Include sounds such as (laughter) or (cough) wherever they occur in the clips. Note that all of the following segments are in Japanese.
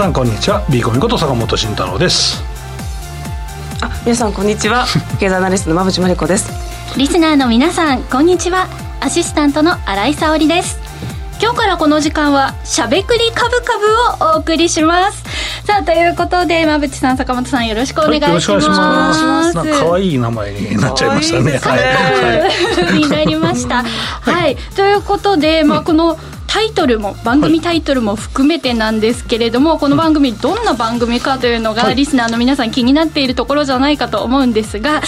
皆さんこんにちは。ビーコミこと坂本慎太郎です。あ皆さんこんにちは。(laughs) 経済アナリストの馬淵真理子です。リスナーの皆さんこんにちは。アシスタントの新井沙織です。今日からこの時間はしゃべくりカブカブをお送りします。さあということで馬淵さん坂本さんよろしくお願いします、はい、よろしくお願いします。なんか可愛い名前になっちゃいましたね。はい、になりました、はい、はい、ということでまあこの、タイトルも番組タイトルも含めてなんですけれども、はい、この番組どんな番組かというのが、はい、リスナーの皆さん気になっているところじゃないかと思うんですが、うん、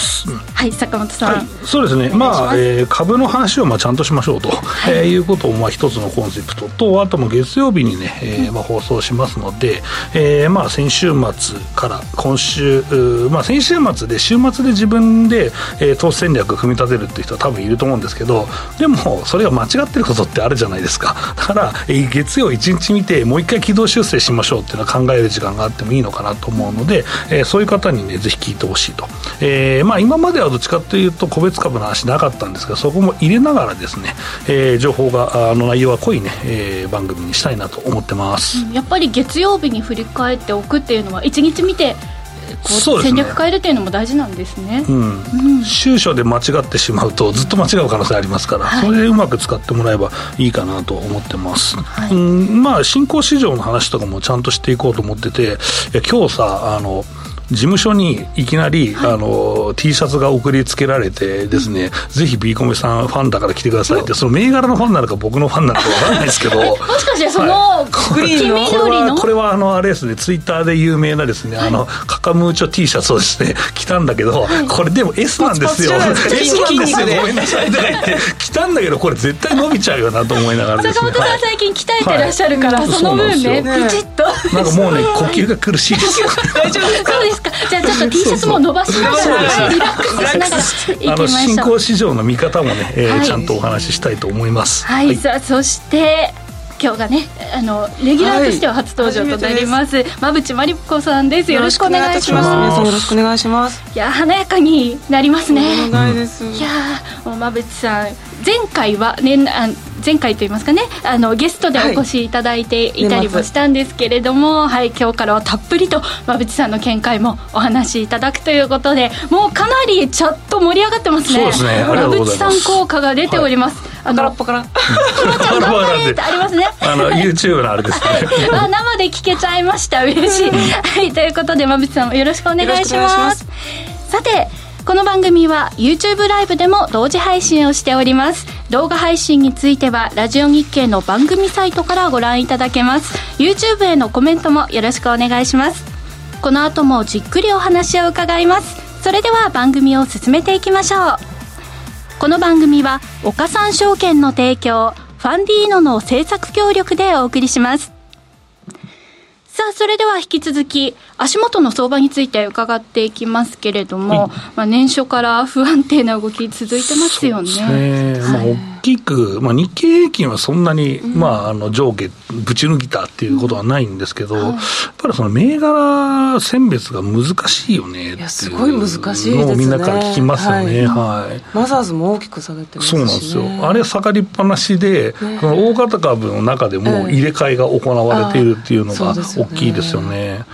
はい坂本さん、はい、そうですね。まあ、えー、株の話をまあちゃんとしましょうと、はい。えー、いうことをまあ一つのコンセプト。とあとも月曜日にね、えーまあ、放送しますので、えー、まあ先週末から今週まあ先週末で週末で自分で、えー、投資戦略組み立てるっていう人は多分いると思うんですけどでもそれが間違ってることってあるじゃないですかだから、月曜1日見てもう一回軌道修正しましょうっていうのは考える時間があってもいいのかなと思うので、えー、そういう方にねぜひ聞いてほしいと、えーまあ、今まではどっちかというと個別株の話なかったんですがそこも入れながらですね、えー、情報があの内容は濃いね、えー、番組にしたいなと思ってます、やっぱり月曜日に振り返っておくっていうのは1日見て戦略変えるっていうのも大事なんですね、うん、うん、収書で間違ってしまうとずっと間違う可能性ありますから、はい、それでうまく使ってもらえばいいかなと思ってます、はい、うんまあ新興市場の話とかもちゃんとしていこうと思ってて今日さあの事務所にいきなり、はい、あの T シャツが送りつけられてですね、ぜひ B コメさんファンだから来てくださいって、その銘柄のファンなのか僕のファンなのか分からないですけど (laughs) もしかしてその、はい、グリーンの？これはこれはあのあれですねツイッターで有名なですね、はい、あのカカムーチョ T シャツをですね着たんだけど、これでも S なんですよ。S なんですよごめんなさいとか言って着たんだけどこれ絶対伸びちゃうよなと思いながらですね。(laughs) 坂本さん最近鍛えてらっしゃるから、その分ねプチッと。なんかもうね呼吸が苦しいです。よ (laughs) 大丈夫ですか？か。じゃあちょっと T シャツも伸ばしながらリラックスしながらいきましょう。新興市場の見方もね、えー、はい、ちゃんとお話ししたいと思います。はい、はい、さあそして今日がねあのレギュラーとしては初登場となります、はい、馬淵真理子さんです。よろしくお願いします。よろしくお願いします。いや華やかになりますね。お願いです、いやもう馬淵さん前回はねあ前回といいますかねあのゲストでお越しいただいていたりもしたんですけれども、はい、はい、今日からはたっぷりと馬淵さんの見解もお話しいただくということでもうかなりチャット盛り上がってますね。そうですね。馬淵さん効果が出ております、はい、あのパカラパカラってありますね。(laughs) あの YouTube のあれですね。(laughs) あ生で聞けちゃいました。嬉しい。はいということで馬淵さんよろしくお願いします。さてこの番組は YouTube ライブでも同時配信をしております。動画配信についてはラジオ日経の番組サイトからご覧いただけます。YouTube へのコメントもよろしくお願いします。この後もじっくりお話を伺います。それでは番組を進めていきましょう。この番組は岡三証券の提供ファンディーノの制作協力でお送りします。さあ、それでは引き続き、足元の相場について伺っていきますけれども、はい、まあ、年初から不安定な動き続いてますよね。ね。まあきく、まあ、日経平均はそんなに、うん、まあ、あの上下、ぶち抜きたっていうことはないんですけど、うん、やっぱりその銘柄選別が難しいよねっていうすごい難しいですね。みんなから聞きますよね。はい。はい、マザーズも大きく下げてますし、ね、そうなんですよ。あれ下がりっぱなしで、ね、その大型株の中でも入れ替えが行われているっていうのが大きいですよね。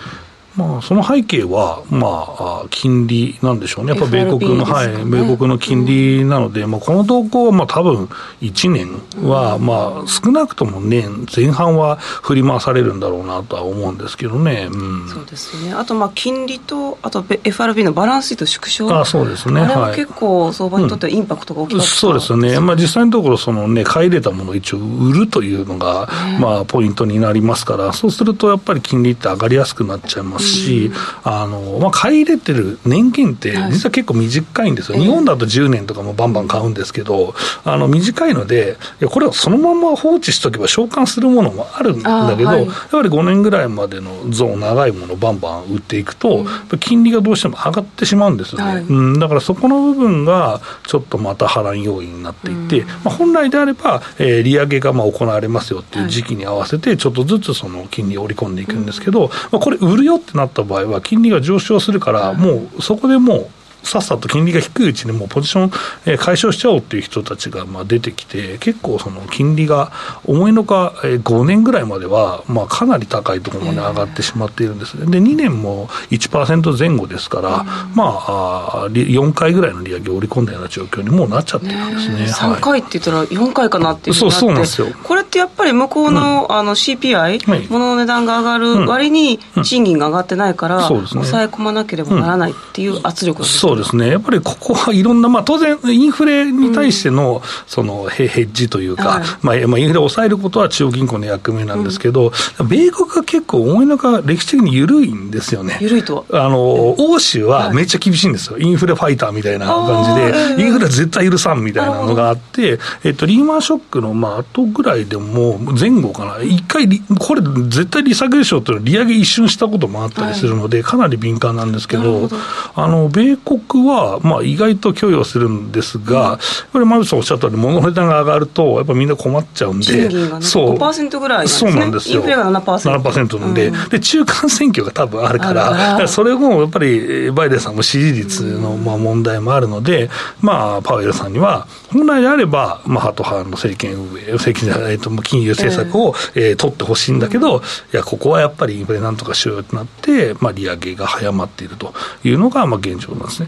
まあ、その背景は、まあ、金利なんでしょうね、やっぱ米国の、ね、はい、米国の金利なので、まあ、この動向は、まあ、多分1年は、まあ、少なくとも年前半は振り回されるんだろうなとは思うんですけどね。うん、そうですね。あと、まあ、金利と、あと、FRB のバランスシート縮小。あそうですね。あれは結構、相場にとってはインパクトが大きかった、うん、そうですね。まあ、実際のところ、そのね、買い入れたものを一応売るというのが、まあ、ポイントになりますから、そうすると、やっぱり金利って上がりやすくなっちゃいますし、あのまあ、買い入れてる年金って、実は結構短いんですよ、日本だと10年とかもバンバン買うんですけど、あの短いので、これはそのまま放置しとけば償還するものもあるんだけど、やっぱり5年ぐらいまでのゾーン、長いものをバンバン売っていくと、金利がどうしても上がってしまうんですよね、うん、だからそこの部分がちょっとまた波乱要因になっていて、まあ、本来であれば、えー、利上げがまあ行われますよっていう時期に合わせて、ちょっとずつその金利を織り込んでいくんですけど、まあ、これ、売るよってなった場合は、金利が上昇するから、もうそこでもう、さっさと金利が低いうちにもうポジション、えー、解消しちゃおうっていう人たちがまあ出てきて、結構その金利が思いのか、えー、5年ぐらいまでは、まあ、かなり高いところまで上がってしまっているんですね。で、2年も1%前後ですから、まあ、4回ぐらいの利上げを織り込んだような状況にもうなっちゃってるんですね。ね3回って言ったら4回かなっていうそうそうなんですよ。これってやっぱり向こうの,、あの CPI、はい、物の値段が上がる割に賃金が上がってないから、抑え込まなければならないっていう圧力そうですね。やっぱりここはいろんな、まあ当然インフレに対しての、そのヘッジというか、まあ、まあインフレを抑えることは中央銀行の役目なんですけど、米国が結構思いのか歴史的に緩いんですよね。緩いと。あの、欧州はめっちゃ厳しいんですよ。インフレファイターみたいな感じで、インフレ絶対許さんみたいなのがあって、えっと、リーマンショックの、まあ後ぐらいでも前後かな、一回、これ絶対利下げでしょっていうの利上げ一瞬したこともあったりするので、かなり敏感なんですけど、あの、米国は、まあ意外と許容するんですが、やっぱり馬渕さんおっしゃったように、物の値段が上がると、やっぱみんな困っちゃうんで、賃金が、ね、そう5%ぐらいなんです、ね、そうなんですよ。インフレが7%。7%なんで、うん、で、中間選挙が多分あるから、からそれもやっぱりバイデンさんも支持率のまあ問題もあるので、まあ、パウエルさんには、本来であれば、まあ、ハト派の政権運営、政権じゃないと、金融政策を、えー、取ってほしいんだけど、いや、ここはやっぱりインフレなんとかしようとなって、まあ、利上げが早まっているというのが、まあ、現状なんですね。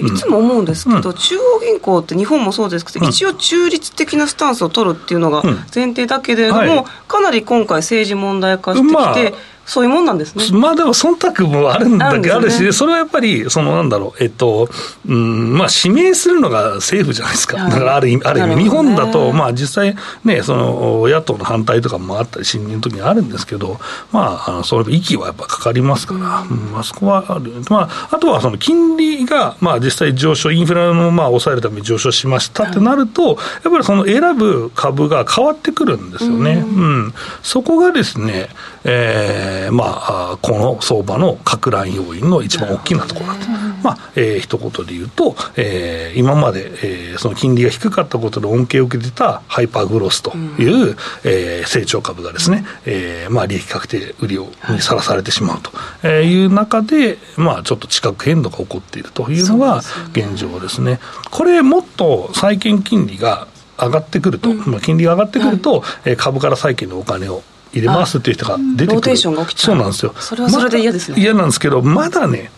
いつも思うんですけど、うん、中央銀行って日本もそうですけど、うん、一応中立的なスタンスを取るっていうのが前提だけれども、うんはい、かなり今回政治問題化してきて、まあそういうもんなんですね。まあでも忖度もあるんだけど、あるし、それはやっぱり、そのなんだろう、えっと、うん、まあ指名するのが政府じゃないですか。だからある意味、ある意味、日本だと、まあ実際ね、その野党の反対とかもあったり、審議の時にあるんですけど、まあ、あのそれ、息はやっぱかかりますから、うん、あそこはある。まあ、あとはその金利が、まあ実際上昇、インフレのまあ抑えるために上昇しましたってなると、やっぱりその選ぶ株が変わってくるんですよね。うん。そこがですね、えー、まあ、この相場の拡乱要因の一番大きなところだと。まあ、えー、一言で言うと、えー、今まで、えー、その金利が低かったことで恩恵を受けてたハイパーグロスという、うん、えー、成長株がですね、えー、まあ、利益確定売りをにさらされてしまうという中で、まあ、ちょっと地殻変動が起こっているというのが現状ですね。これ、もっと債券金利が上がってくると、うん、まあ、金利が上がってくると、はい、株から債券のお金を入れますっていう人が出てくる。そうなんですよ。それはそれで嫌ですね。嫌なんですけど、まだね、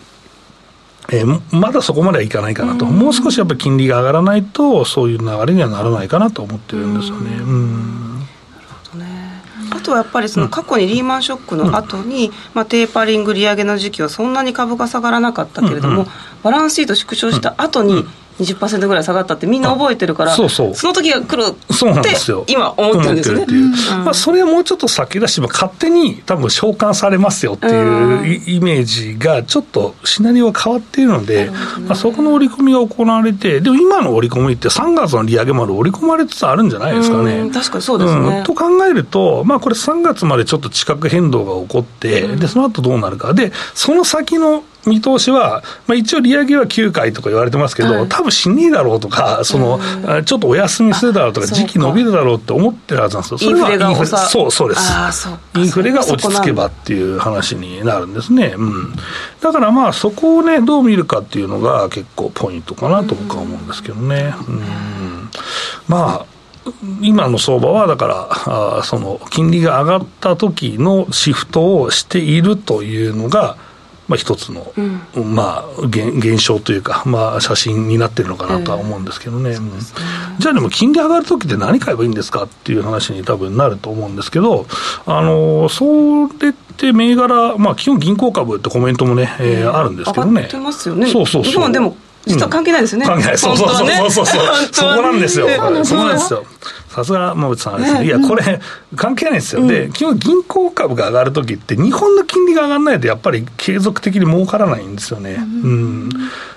えー、まだそこまではいかないかなと、もう少しやっぱり金利が上がらないと、そういう流れにはならないかなと思ってるんですよね。うん。あとはやっぱりその過去にリーマンショックの後に、まあテーパリング利上げの時期はそんなに株が下がらなかったけれども、バランスシート縮小した後に、20%ぐらい下がったってみんな覚えてるからそうそう。その時が来るって今思ってるんですよね、まあ、それはもうちょっと先だし勝手に多分召喚されますよっていうイメージがちょっとシナリオが変わっているので、まあ、そこの織り込みが行われてでも今の織り込みって3月の利上げまで織り込まれつつあるんじゃないですかね。確かにそうですね、うん、と考えると、まあ、これ3月までちょっと地殻変動が起こって、でその後どうなるか。でその先の見通しは、まあ、一応利上げは9回とか言われてますけど、はい、多分しねえだろうとか、その、ちょっとお休みするだろうとか、時期伸びるだろうって思ってるはずなんですよ。それはインフレそう、そうです。インフレが落ち着けばっていう話になるんですね。うん。だからまあ、そこをね、どう見るかっていうのが結構ポイントかなと僕は思うんですけどね。うん。まあ、今の相場はだからあその金利が上がった時のシフトをしているというのがまあ、一つの、うん、まあ現、現象というか、まあ、写真になってるのかなとは思うんですけどね、えー、ねじゃあでも金利上がるときって何買えばいいんですかっていう話に多分なると思うんですけど、あのそれって銘柄、まあ、基本銀行株ってコメントもね、えー、あるんですけどね。上がますよね。そうそうそう。でも実は関係ないですね。関係ない。そうそうそうそうそう。そこなんですよ。そこなんですよ。さすが馬渕さんですね、いや、これ、関係ないですよ、で基本、銀行株が上がるときって、日本の金利が上がらないと、やっぱり継続的に儲からないんですよね。うん、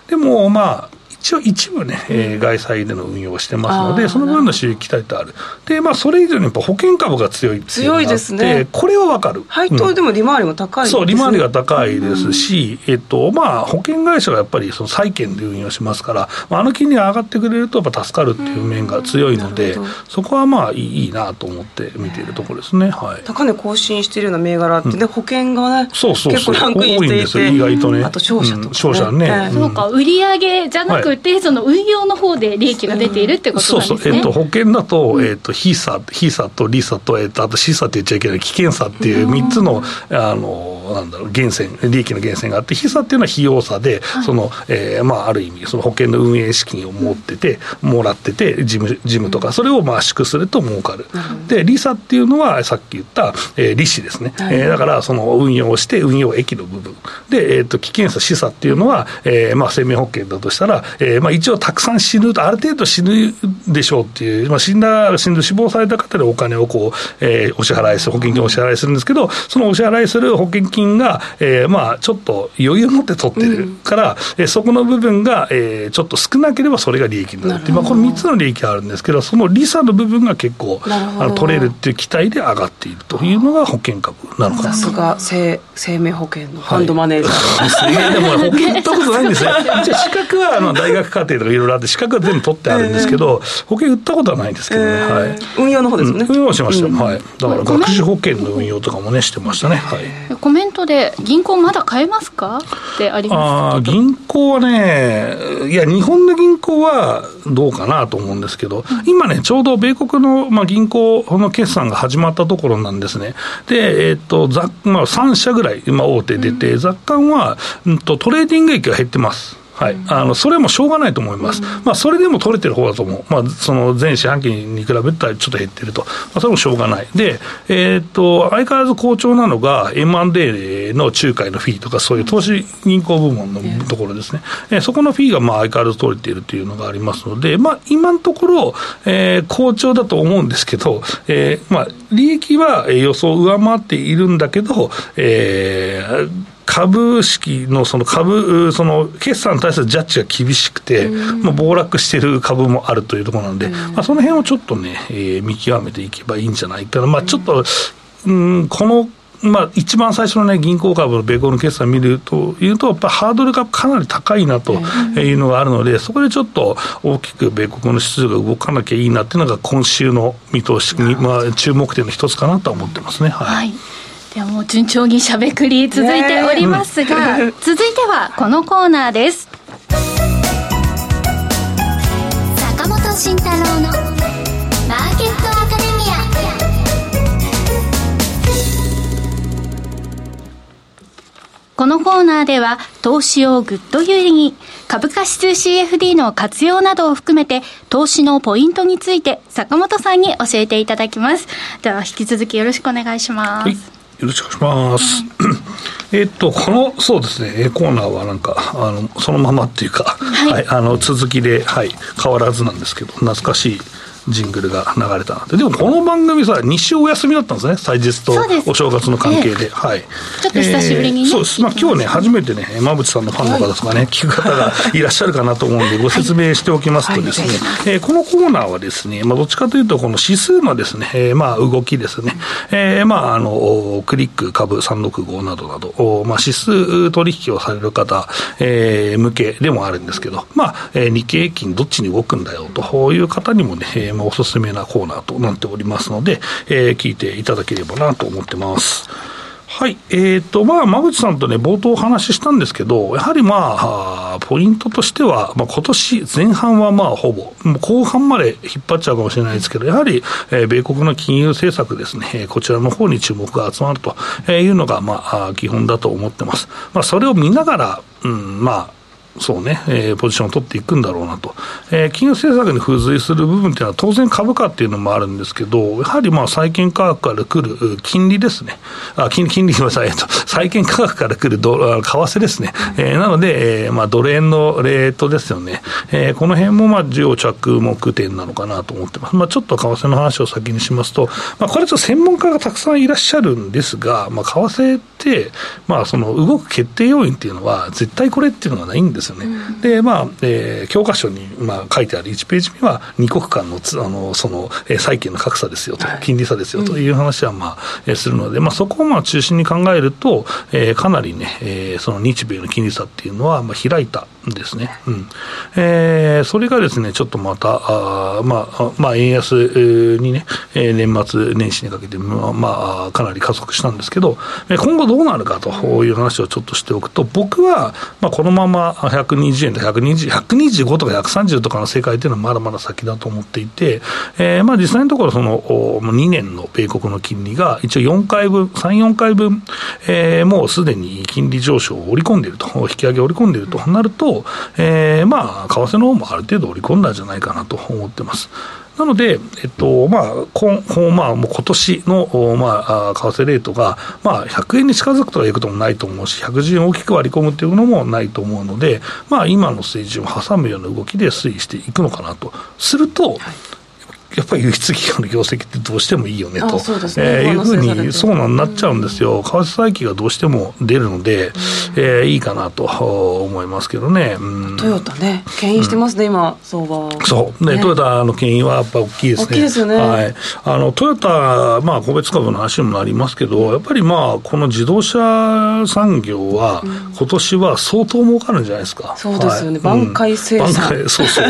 でも、まあ、一応一部ね、えー、外債での運用をしてますので、その分の収益期待とある。で、まあ、それ以上にやっぱ保険株が強いっていうのがあって、強いですね。これはわかる。配当でも利回りも高い、ねうん、そう、利回りが高いですし、うん、えっと、まあ、保険会社がやっぱりその債券で運用しますから、あの金利が上がってくれるとやっぱ助かるっていう面が強いので、そこはまあいいいいなと思って見ているところですね。はい。高値更新しているような銘柄ってね、保険がね、そうそう結構ランクインしていて、意外とね。あと商社とか、ね、商社ね。そうか、売上じゃなくて、その運用の方で利益が出ているってことなんですね。そうそう。えっと、保険だと、えっと、ヒーサ、ヒーサとリサと、えっと、あとシーサって言っちゃいけない危険差っていう3つの、あの、なんだろう、源泉、利益の源泉があって、ヒーサっていうのは費用差で、その、えまあ、ある意味、その保険の運営資金を持ってて、もらってて、事務、事務とか、それをまあ、縮すると儲かる。で、リサっていうのは、さっき言った、えー、利子ですね。えー、だから、その運用して、運用益の部分。で、えっ、ー、と、危険差、死差っていうのは、えー、まあ、生命保険だとしたら、えー、まあ、一応たくさん死ぬと、ある程度死ぬでしょうっていう、まあ、死んだ、死んで死亡された方でお金をこう、えー、お支払いする、保険金をお支払いするんですけど、そのお支払いする保険金が、えー、まあ、ちょっと余裕を持って取ってるから、うん、えー、そこの部分が、えー、ちょっと少なければそれが利益になるっていう、まあ、この3つの利益があるんですけど、その利差の部分が結構、あの取れるっていう期待で上がっているというのが保険株なのかな。さすが生生命保険のファンドマネージャー、はい、(laughs) でも保険売ったことないんですね (laughs) じゃ資格はあの大学課程とかいろいろあって資格は全部取ってあるんですけど、えー、保険売ったことはないんですけどね、えー、はい、運用の方ですね、うん、運用しました、うん、はい。だから学資保険の運用とかもねしてましたね、はい、コメントで銀行まだ買えますか？ってあります。あ銀行はねいや日本の銀行はどうかなと思うんですけど、うん、今ねちょうど米国の、まあ、銀行の決算が始まったところなんですね。でえっ、ー、とざ、まあ、3社ぐらい今大手出て、うん、雑貨は、うんと、トレーディング益が減ってます。はい、あのそれもしょうがないと思います、まあ、それでも取れてる方だと思う、まあ、その前四半期に比べたらちょっと減ってると、まあ、それもしょうがない、で、えー、っと相変わらず好調なのが M&A の仲介のフィーとか、そういう投資銀行部門のところですね、えー、そこのフィーがまあ相変わらず取れているというのがありますので、まあ、今のところ、えー、好調だと思うんですけど、えーまあ、利益は予想を上回っているんだけど、えー、株式のその株、その決算に対するジャッジが厳しくて、まあ、暴落している株もあるというところなんで、まあ、その辺をちょっとね、えー、見極めていけばいいんじゃないかな、まあ、ちょっと、うん、このまあ、一番最初の、ね、銀行株の米国の決算を見るというと、やっぱハードルがかなり高いなというのがあるので、そこでちょっと大きく米国の指数が動かなきゃいいなっていうのが、今週の見通しに、まあ、注目点の一つかなと思ってますね。はい、はいではもう順調にしゃべくり続いておりますが、ねうん、(laughs) 続いてはこのコーナーです。坂本慎太郎のマーケットアカデミア。このコーナーでは投資をぐっと有利に株価指数 CFD の活用などを含めて投資のポイントについて坂本さんに教えていただきます。では引き続きよろしくお願いします、はいよろしくお願いします。えっと、この、そうですね、コーナーはなんか、あの、そのままっていうか、はい、はい、あの、続きで、はい、変わらずなんですけど、懐かしいジングルが流れたなでもこの番組さ日週お休みだったんですね。祭日とお正月の関係で、はい。ちょっと久しぶりに、ね。えー、そうです、まあ、今日ね初めてね馬淵さんのファンの方とかね、はい、聞く方が (laughs) いらっしゃるかなと思うんでご説明しておきますとですね、はい、えー、このコーナーはですね、まあ、どっちかというとこの指数のですね、えー、まあ動きですね、えー、まああのクリック株365などなど、まあ、指数取引をされる方、えー、向けでもあるんですけど、まあ、えー、日経平均どっちに動くんだよという方にもね、えーまあ、おすすめなコーナーとなっておりますので、えー、聞いていただければなと思ってます。はい。えっ、ー、と、まあ、馬口さんとね、冒頭お話ししたんですけど、やはりまあ、ポイントとしては、まあ、今年前半はまあ、ほぼ、後半まで引っ張っちゃうかもしれないですけど、やはり、え、米国の金融政策ですね、こちらの方に注目が集まるというのが、まあ、基本だと思ってます。まあ、それを見ながら、うん、まあ、そうね、えー、ポジションを取っていくんだろうなと、えー、金融政策に付随する部分というのは、当然株価っていうのもあるんですけど、やはりまあ債券価格から来る金利ですね、あ金金利ごめんなさい、債券価格から来るド為替ですね、えー、なので、えーまあ、ドル円のレートですよね、えー、この辺もまあ要着目点なのかなと思ってます、まあ、ちょっと為替の話を先にしますと、まあ、これ、ちょっと専門家がたくさんいらっしゃるんですが、まあ、為替って、まあ、その動く決定要因っていうのは、絶対これっていうのがないんですですよね。で、まあ、えー、教科書に、まあ、書いてある1ページ目は、2国間のつあのその、えー、債券の格差ですよと、金利差ですよという話は、まあ、えー、するので、まあ、そこをまあ中心に考えると、えー、かなりね、えー、その日米の金利差っていうのは、まあ、開いたんですね。うんえー、それがですね、ちょっとまた、あまあ、まあ、円安にね、えー、年末年始にかけて、まあ、まあ、かなり加速したんですけど、今後どうなるかという話をちょっとしておくと、僕は、まあ、このまま120円と120 125とか130とかの世界というのはまだまだ先だと思っていて、えー、まあ実際のところ、その2年の米国の金利が一応4回分、3、4回分、えー、もうすでに金利上昇を織り込んでいると、引き上げを織り込んでいるとなると、えー、まあ、為替の方もある程度織り込んだんじゃないかなと思ってます。なので、えっと、まあ、今、まあ、もう今年の、まあ、為替レートが、まあ、100円に近づくとはいうこともないと思うし、110円大きく割り込むっていうのもないと思うので、まあ、今の水準を挟むような動きで推移していくのかなと。すると、はいやっぱり輸出企業の業績ってどうしてもいいよねと、そうね。えー、いうふうに、そうなんなっちゃうんですよ、為替差益がどうしても出るので、えー、いいかなと思いますけどね、うん、トヨタね、牽引してますね、うん、今、相場そう。ね、ね、トヨタの牽引はやっぱ大きいですね、大きいですよね、はい、あのトヨタ、まあ、個別株の話にもなりますけど、やっぱりまあ、この自動車産業は、今年は相当儲かるんじゃないですか。そうですよね、はい、挽回生産、うん、そうそう。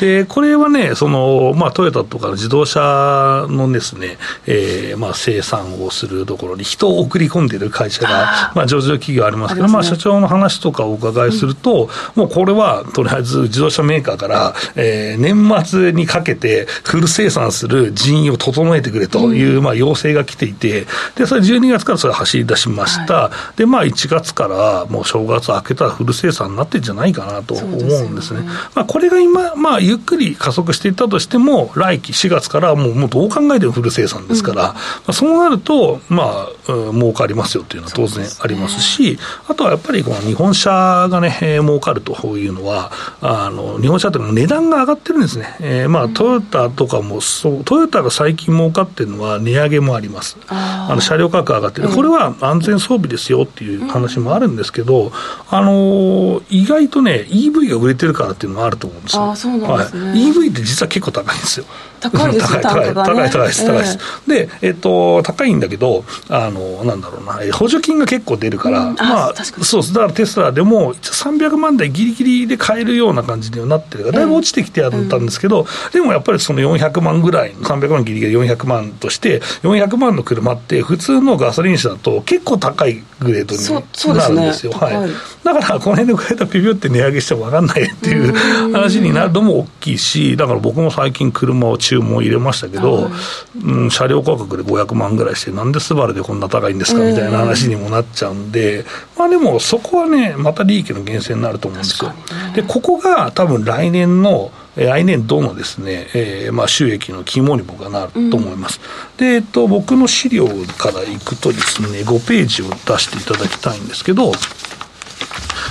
でこれはねその、まあ、トヨタとか自動車のですね、えーまあ、生産をするところに人を送り込んでいる会社が、まあ、上場企業ありますけど、まあ、社長の話とかお伺いすると、もうこれはとりあえず自動車メーカーから、えー、年末にかけてフル生産する人員を整えてくれという、まあ、要請が来ていて、でそれ12月からそれ走り出しました、でまあ、1月からもう正月明けたらフル生産になってるんじゃないかなと思うんですね。まあ、これが今、まあ、ゆっくり加速していったとしても、来期4月からもうもうどう考えてもフル生産ですから、うん、まあ、そうなると、まあ、うん、儲かりますよっていうのは当然ありますし、すね、あとはやっぱりこの日本車がね、えー、儲かるというのは、あの日本車って値段が上がってるんですね、えーまあ、トヨタとかもそう、トヨタが最近儲かってるのは値上げもあります、あの車両価格上がってる、これは安全装備ですよっていう話もあるんですけど、あの意外とね、EV が売れてるからっていうのもあると思うんですよ。あそうなんですね、はい、EV って実は結構高いんですよ。高いです高い高い、高い高いです高いです、で、えっと、高いんだけどあのなんだろうな補助金が結構出るから、まあそうです。だからテスラでも300万台ぎりぎりで買えるような感じにはなってるからだいぶ落ちてきてやったんですけど、でもやっぱりその400万ぐらい300万ぎりぎり400万として400万の車って普通のガソリン車だと結構高いグレードになるんですよ、はい、だからこの辺でこうやってピピュって値上げしても分かんないっていう話になるのも大きいしだから僕も最近車を注文入れましたけど、うん、車両価格で500万ぐらいして、なんでスバルでこんな高いんですかみたいな話にもなっちゃうんで、まあでもそこはね、また利益の源泉になると思うんですよ。で、ここが多分来年の来年度のですね、えー、まあ収益の肝に僕はなると思います。うん、で、えっと、僕の資料からいくとですね、5ページを出していただきたいんですけど、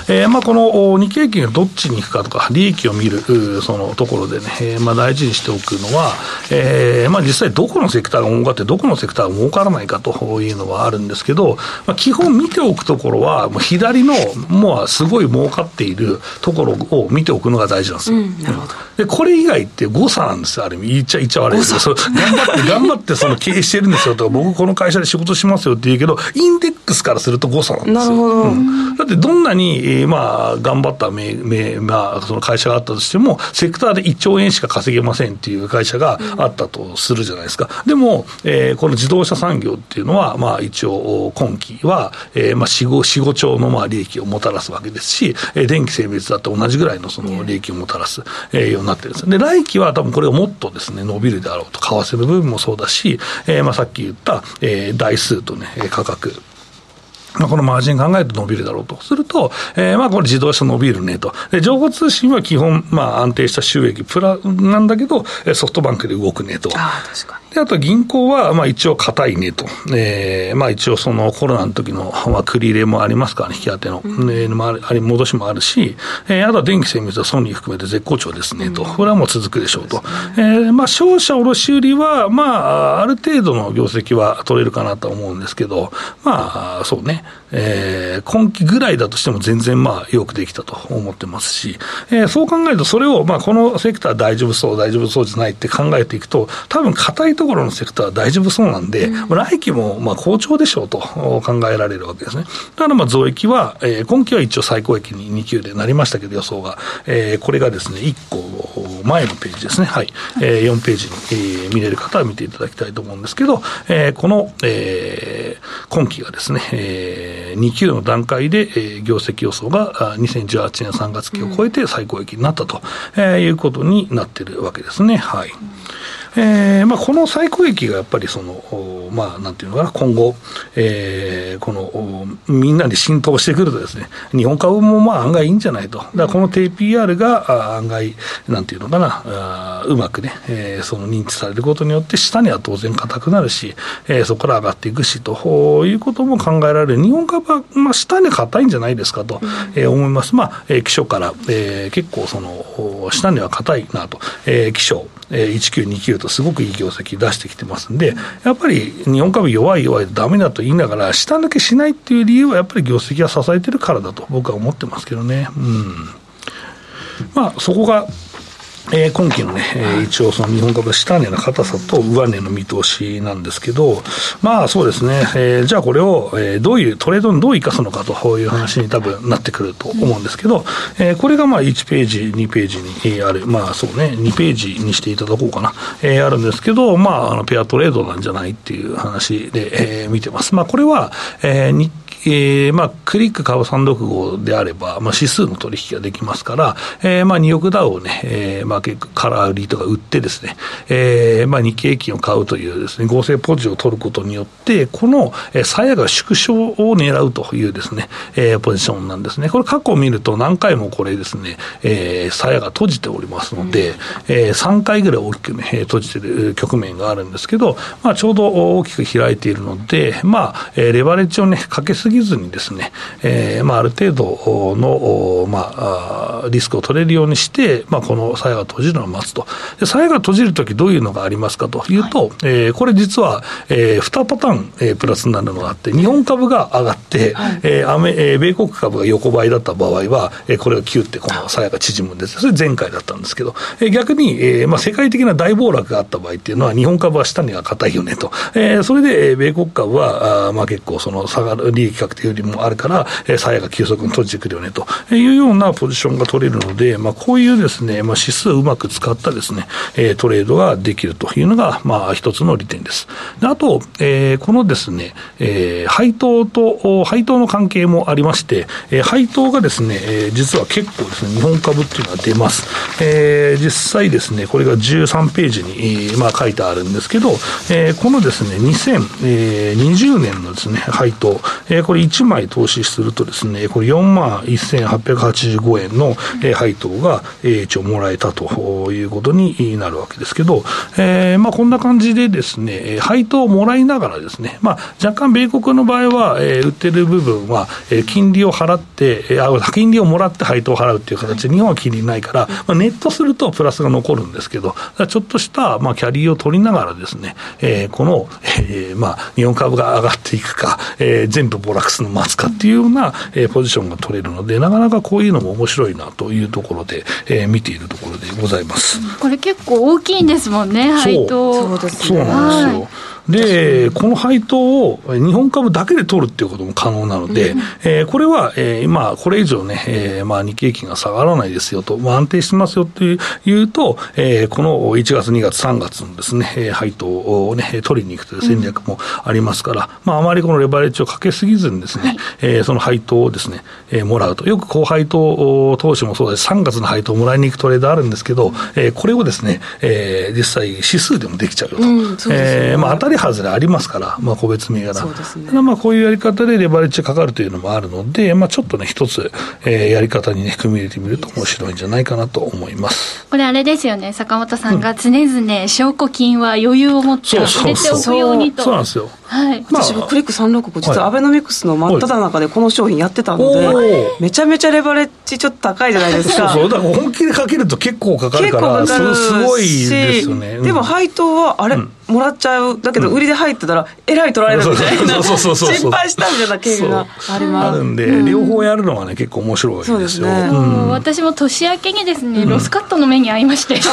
えーまあ、この日経平均がどっちに行くかとか、利益を見るそのところでね、えーまあ、大事にしておくのは、えーまあ、実際どこのセクターが儲かって、どこのセクターが儲からないかというのはあるんですけど、まあ、基本見ておくところは、もう左の、もうすごい儲かっているところを見ておくのが大事なんですよ。うん、なるほど。でこれ以外って誤差なんですよ、ある意味、言っちゃ言っちゃ悪い。ですけど、頑張って、頑張ってその経営してるんですよとか、(laughs) 僕、この会社で仕事しますよって言うけど、インデックスからすると誤差なんですよ。なるほど、うん、だってどんなに、えー、まあ、頑張っためめ、まあ、その会社があったとしても、セクターで1兆円しか稼げませんっていう会社があったとするじゃないですか。でも、えー、この自動車産業っていうのは、まあ、一応、今期は、えー、まあ4、5、4、5兆のまあ利益をもたらすわけですし、えー、電気精密だって同じぐらいのその利益をもたらす、えー、ようになってるんです。で、来期は多分これがもっとですね、伸びるであろうと。為替の部分もそうだし、えー、まあさっき言った、えー、台数とね、価格。まあ、このマージン考えると伸びるだろうと。すると、えー、まあこれ自動車伸びるねと。で、情報通信は基本、まあ安定した収益プラなんだけど、ソフトバンクで動くねと。あ確かに。であと銀行は、まあ一応硬いねと。えー、まあ一応そのコロナの時の、(laughs) まあ繰り入れもありますからね、引き当ての。うん、えー、あり、戻しもあるし、えー、あとは電気精密はソニー含めて絶好調ですねと。これはもう続くでしょうと。えー、まあ商社卸売は、まあ、ある程度の業績は取れるかなと思うんですけど、まあ、そうね。えー、今期ぐらいだとしても全然まあよくできたと思ってますし、えー、そう考えるとそれをまあこのセクター大丈夫そう、大丈夫そうじゃないって考えていくと、多分硬いところのセクターは大丈夫そうなんで、うん、来期もまあ好調でしょうと考えられるわけですね。だからまあ増益は、えー、今期は一応最高益に2級でなりましたけど予想が、えー、これがですね、1個前のページですね、はい、えー、4ページに、えー、見れる方は見ていただきたいと思うんですけど、えー、この、えー、今期がですね、えー2級の段階で、えー、業績予想が2018年3月期を超えて最高益になったと、うん、えー、いうことになってるわけですね。はい。えーまあ、この最高益がやっぱりその、まあ、なんていうのかな、今後、えー、このみんなに浸透してくるとですね、日本株もまあ案外いいんじゃないと、だからこの低 PR が案外、なんていうのかな、あうまくね、えー、その認知されることによって、下には当然硬くなるし、えー、そこから上がっていくしということも考えられる、日本株は、まあ、下に硬いんじゃないですかと、えー、思います。まあ、えー、基礎から、えー、結構その、下には硬いなと、えー、気象、えー、1929とすごくいい業績出してきてますんで、やっぱり日本株弱い弱いとだめだと言いながら、下抜けしないっていう理由は、やっぱり業績が支えてるからだと僕は思ってますけどね。うん。まあ、そこがえー、今期のね、えー、一応その日本株下値の硬さと上値の見通しなんですけど、まあそうですね、えー、じゃあこれを、えー、どういうトレードにどう生かすのかという話に多分なってくると思うんですけど、えー、これがまあ1ページ、2ページにある、まあそうね、2ページにしていただこうかな、えー、あるんですけど、まああのペアトレードなんじゃないっていう話で、えー、見てます。まあこれは、えー、日えー、まあ、クリック株365であれば、まあ、指数の取引ができますから、えー、まあ、2億ダウをね、えー、まあ、結構空売りとか売ってですね、えー、まあ、日経平均を買うというですね、合成ポジを取ることによって、この、えー、鞘が縮小を狙うというですね、えー、ポジションなんですね。これ過去を見ると何回もこれですね、えー、鞘が閉じておりますので、うん、えー、3回ぐらい大きくね、閉じてる局面があるんですけど、まあ、ちょうど大きく開いているので、まあ、えー、レバレッジをね、かけすぎずにですね、えーまあ、ある程度の、まあ、リスクを取れるようにして、まあ、この鞘が閉じるのを待つと。で、鞘が閉じるときどういうのがありますかというと、はい、えー、これ実は、えー、2パターン、えー、プラスになるのがあって、日本株が上がって、はい、えー、アメえー、米国株が横ばいだった場合は、えー、これがキュってこの鞘が縮むんです。それ前回だったんですけど、えー、逆に、えーまあ、世界的な大暴落があった場合っていうのは、日本株は下には硬いよねと。えー、それで、えー、米国株は、あまあ、結構その下がる利益確定よりもあるから、えー、鞘が急速に閉じてくるよねというようなポジションが取れるので、まあ、こういうですね、まあ、指数をうまく使ったですね、えー、トレードができるというのが、まあ、一つの利点です。であと、えー、このですね、えー、配当と、配当の関係もありまして、えー、配当がですね、えー、実は結構ですね、日本株っていうのは出ます。えー、実際ですね、これが13ページに、えー、まあ、書いてあるんですけど、えー、このですね、2020年のですね、配当、えー、これ1枚投資するとですね、これ4万1885円の、配当が、一応もらえたということになるわけですけど、えー、まあこんな感じでですね、配当をもらいながらですね、まあ若干米国の場合は、えー、売ってる部分は、えー、金利を払って、あ金利をもらって配当を払うっていう形で、日本は金利ないから、まあ、ネットするとプラスが残るんですけど、ちょっとした、まあ、キャリーを取りながらですね、えー、この、えー、まあ、日本株が上がっていくか、えー、全部暴落するのを待つかっていうような、えー、ポジションが取れるので、なかなかこういうのも面白いなというところで、えー、見ているところでございます。これ結構大きいんですもんね、配当。そうそうなんですよ。で、この配当を日本株だけで取るっていうことも可能なので、うん、えー、これは、えー、今、これ以上ね、えー、まあ日経金が下がらないですよと、まあ、安定してますよっていうと、えー、この1月、2月、3月のですね、配当をね、取りに行くという戦略もありますから、うん、まああまりこのレバレッジをかけすぎずにですね、はい、えー、その配当をですね、えー、もらうと。よく高配当投資もそうです。3月の配当をもらいに行くトレードあるんですけど、えー、これをですね、えー、実際指数でもできちゃうよと。うん、ね、えー、まあ当たりり外れありますから、まあ、個別銘柄。ね。まあ、こういうやり方でレバレッジかかるというのもあるので、まあ、ちょっとね、一つ、えー、やり方にね、組み入れてみると面白いんじゃないかなと思います。これあれですよね、坂本さんが常々、証拠金は余裕を持って入れておくようにと。そうなんですよ。はい、私もクリック365、実はアベノミクスの真っ只中でこの商品やってたので、めちゃめちゃレバレッジちょっと高いじゃないですか。そうそう、だから本気でかけると結構かかるから、結構かかるすごいですよね。でも配当は、あれ、うんもらっちゃう。だけど売りで入ってたらえらい取られるみたいな心配したみたいな経緯があります。あるんで、両方やるのがね結構面白いですよ。ですね、私も年明けにですね、ロスカットの目に遭いまして。はい。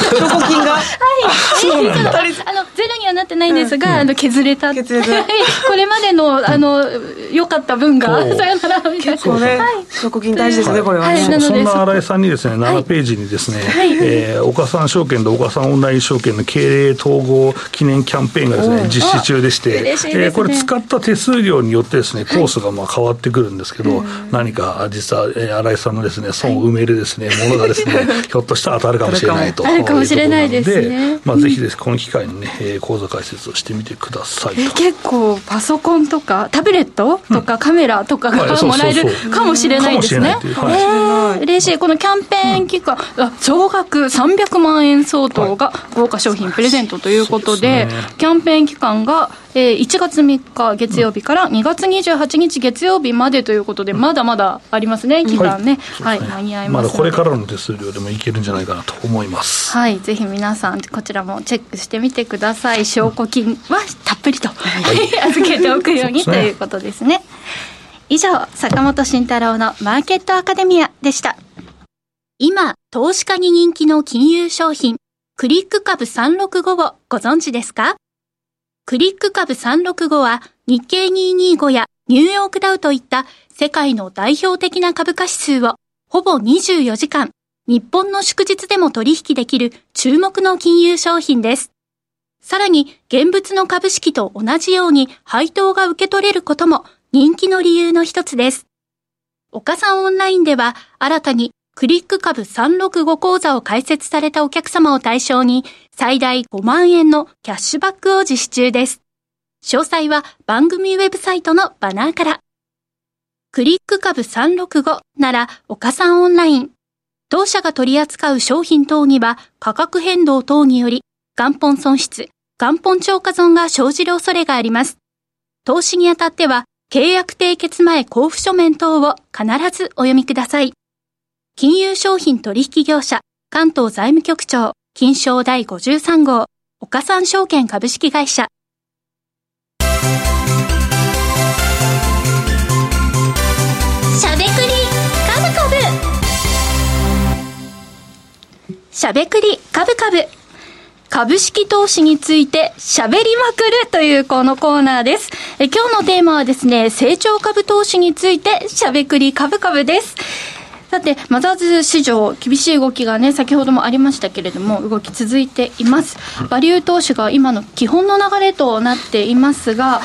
そうなんだ。あのゼロにはなってないんですが、あの削れたこれまでのあの良かった分がさよならみたいな。結構ね証拠金大事ですねこれはね。そんな新井さんにですね7ページにですね、え岡さん証券と岡さんオンライン証券の経営統合記念キャンペーンがですね、実施中でして、ね、えー、これ使った手数料によってですね、コースがまあ変わってくるんですけど、はい、何か実は、えー、新井さんのですね、損を埋めるですね、ものがですね、(laughs) ひょっとしたら当たるかもしれないと。あるかもしれないですね。まあ、ぜひです、この機会にね、えー、講座解説をしてみてくださいえ結構パソコンとかタブレットとかカメラとかがもらえるかもしれないですね。嬉しい。このキャンペーン期間、うん、総額300万円相当が豪華商品プレゼントということで、キャンペーン期間が、えー、1月3日月曜日から2月28日月曜日までということで、まだまだありますね、期間ね。はい、はい、間に合います。まだこれからの手数料でもいけるんじゃないかなと思います。はい、ぜひ皆さん、こちらもチェックしてみてください。証拠金はたっぷりと、はい、(laughs) 預けておくように、ということですね。以上、坂本慎太郎のマーケットアカデミアでした。今、投資家に人気の金融商品、クリック株365をご存知ですか？クリック株365は日経225やニューヨークダウといった世界の代表的な株価指数をほぼ24時間、日本の祝日でも取引できる注目の金融商品です。さらに現物の株式と同じように配当が受け取れることも人気の理由の一つです。岡さんオンラインでは新たにクリック株365講座を開設されたお客様を対象に最大5万円のキャッシュバックを実施中です。詳細は番組ウェブサイトのバナーから。クリック株365なら岡さんオンライン。当社が取り扱う商品等には価格変動等により元本損失、元本超過損が生じる恐れがあります。投資にあたっては契約締結前交付書面等を必ずお読みください。金融商品取引業者、関東財務局長、金賞第53号、岡三証券株式会社。しゃべくりカブカブしゃべくりカブカブ株式投資について喋りまくるというこのコーナーです。え今日のテーマはですね、成長株投資についてしゃべくりカブカブです。さて、マザーズ市場、厳しい動きがね、先ほどもありましたけれども、動き続いています。バリュー投資が今の基本の流れとなっていますが、あ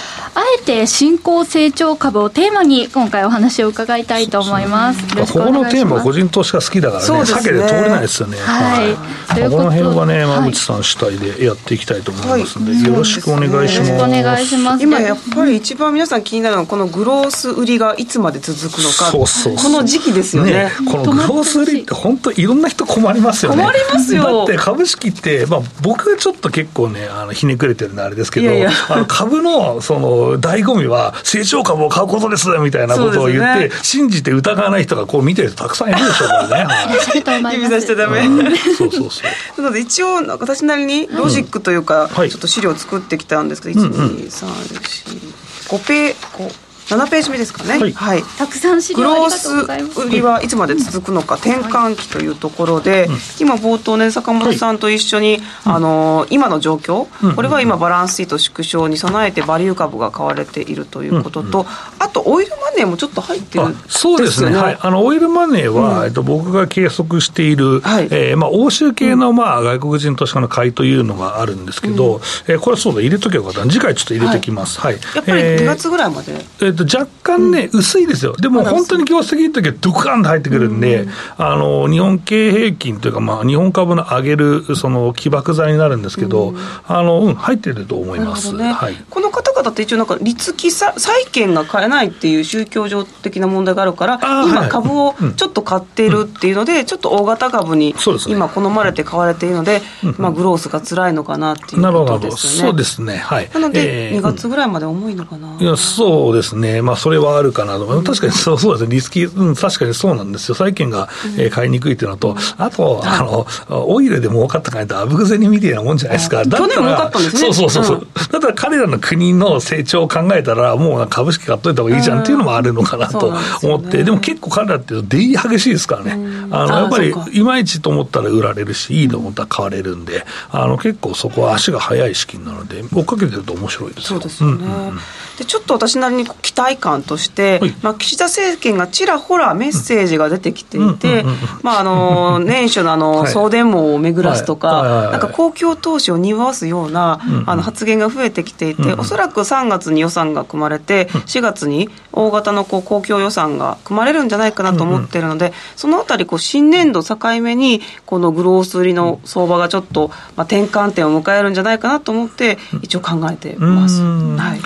えて新興成長株をテーマに、今回お話を伺いたいと思います。ここのテーマ、個人投資家好きだからね、避けて通れないですよね。はい。はい、この辺はね、馬口さん主体でやっていきたいと思いますので、はい、よろしくお願いします。よろしくお願いします。今やっぱり一番皆さん気になるのは、このグロース売りがいつまで続くのか、そうそうこの時期ですよね。ねこのグロース売りって本当いろんな人困りますよね。困りますよ。だって株式って、まあ、僕はちょっと結構ねあのひねくれてるんであれですけどあの株のその醍醐味は成長株を買うことですみたいなことを言って、ね、信じて疑わない人がこう見てる人たくさんいるでしょうからね、(laughs) はい、指さしちゃダメ、うん、そうそうそう。(laughs) なので一応私なりにロジックというか、うん。はい、ちょっと資料を作ってきたんですけど、うんうん、1 2 3 4 5ペー7ページ目ですかね、はい、はい、たくさん資料グロース売りはいつまで続くのか、転換期というところで、今冒頭ね坂本さんと一緒に、あの今の状況、これは今バランスシート縮小に備えてバリュー株が買われているということと、あとオイルマネーもちょっと入ってるそうですね、はい、あのオイルマネーは、えっと、僕が計測している、はい。えーまあ、欧州系の、まあ、外国人投資家の買いというのがあるんですけど、うん、えー、これそうだ。入れとけばよかった。次回ちょっと入れてきます、はい。やっぱり2月ぐらいまで、えーと、若干ね、薄いですよ。でも本当に業績いい時はドカンと入ってくるんで、あの、日本経平均というか、まあ、日本株の上げる、その、起爆剤になるんですけど、あの、うん、入ってると思います。はい。この方々って一応なんか、立木債券が買えないっていう宗教上的な問題があるから、今株をちょっと買っているっていうので、ちょっと大型株に今好まれて買われているので、まあ、グロースが辛いのかなっていうことですよね。そうですね。はい。なので、2月ぐらいまで重いのかな。いや、そうですね。まあ、それはあるかなと。確かにそうそうですね。リスキー、うん、確かにそうなんですよ。債券が、えー、買いにくいっていうのと、あと、あの、オイルで儲かったかいと、あぶくぜにみたいなもんじゃないですか。去年儲かったんですね。そうそうそう。だから彼らの国の成長を考えたら、もう株式買っといた方がいいじゃんっていうのもあるのかなと思って、でも結構彼らって出入り激しいですからね。あの、やっぱり、いまいちと思ったら売られるし、いいと思ったら買われるんで、あの、結構そこは足が速い資金なので、追っかけてると面白いですそうですよね。でちょっと私なりに期待感として、はい、まあ、岸田政権がちらほらメッセージが出てきていて、まあ、あの年初のあの (laughs) 送電網を巡らすとか、なんか公共投資を匂わすような、あの発言が増えてきていて、おそらく3月に予算が組まれて、4月に大型のこう公共予算が組まれるんじゃないかなと思ってるので、そのあたりこう新年度境目に、このグロース売りの相場がちょっと、まあ、転換点を迎えるんじゃないかなと思って、一応考えてます。はい。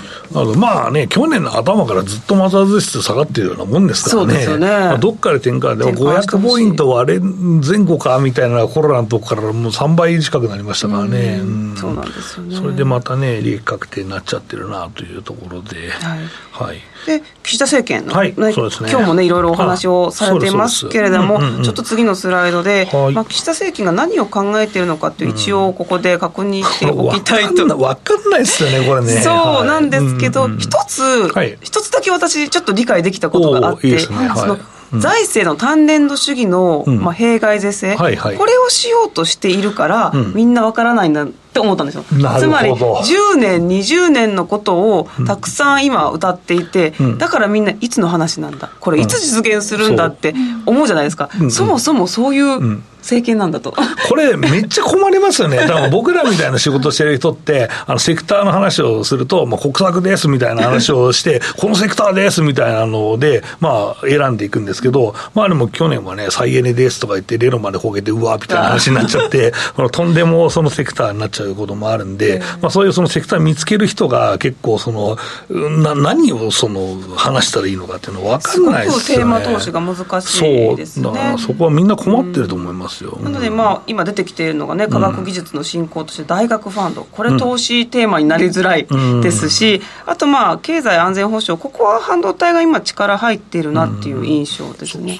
まあね、去年の頭からずっとマザーズ指数下がってるようなもんですからね、ね。まあ、どっかで転換で、500ポイント割れ前後かみたいなコロナのとこからもう3倍近くなりましたからね、そうなんですよね。それでまたね、利益確定になっちゃってるなというところで。はい、はい。で岸田政権の、はいね、今日もねいろいろお話をされてますけれども、ちょっと次のスライドで、はい、まあ、岸田政権が何を考えているのかっていう一応ここで確認しておきたいと、うん、分かんないですよねこれね。そうなんですけど一、つ、はい、つだけ私ちょっと理解できたことがあって、ね、その財政の単年度主義の、まあ、弊害是正、はいはい、これをしようとしているから、みんなわからないんだって思ったんですよ。つまり10年20年のことをたくさん今歌っていて、うん、だからみんないつの話なんだ？これいつ実現するんだって思うじゃないですか、うん、そもそもそういう政権なんだと。これ、めっちゃ困りますよね。だから僕らみたいな仕事してる人って、あの、セクターの話をすると、まあ、国策ですみたいな話をして、(laughs) このセクターですみたいなので、まあ、選んでいくんですけど、まあでも去年はね、再エネですとか言って、レロまで焦げて、うわみたいな話になっちゃって、(laughs) とんでもそのセクターになっちゃうこともあるんで、まあ、そういうそのセクター見つける人が結構その、な何をその話したらいいのかっていうのは分かんないですよね。テーマ投資が難しいですね。そそこはみんな困ってると思いますよ。なので、まあ、今出てきているのがね、科学技術の進行として大学ファンド、これ投資テーマになりづらいですし、あとまあ、経済安全保障、ここは半導体が今力入っているなっていう印象ですね。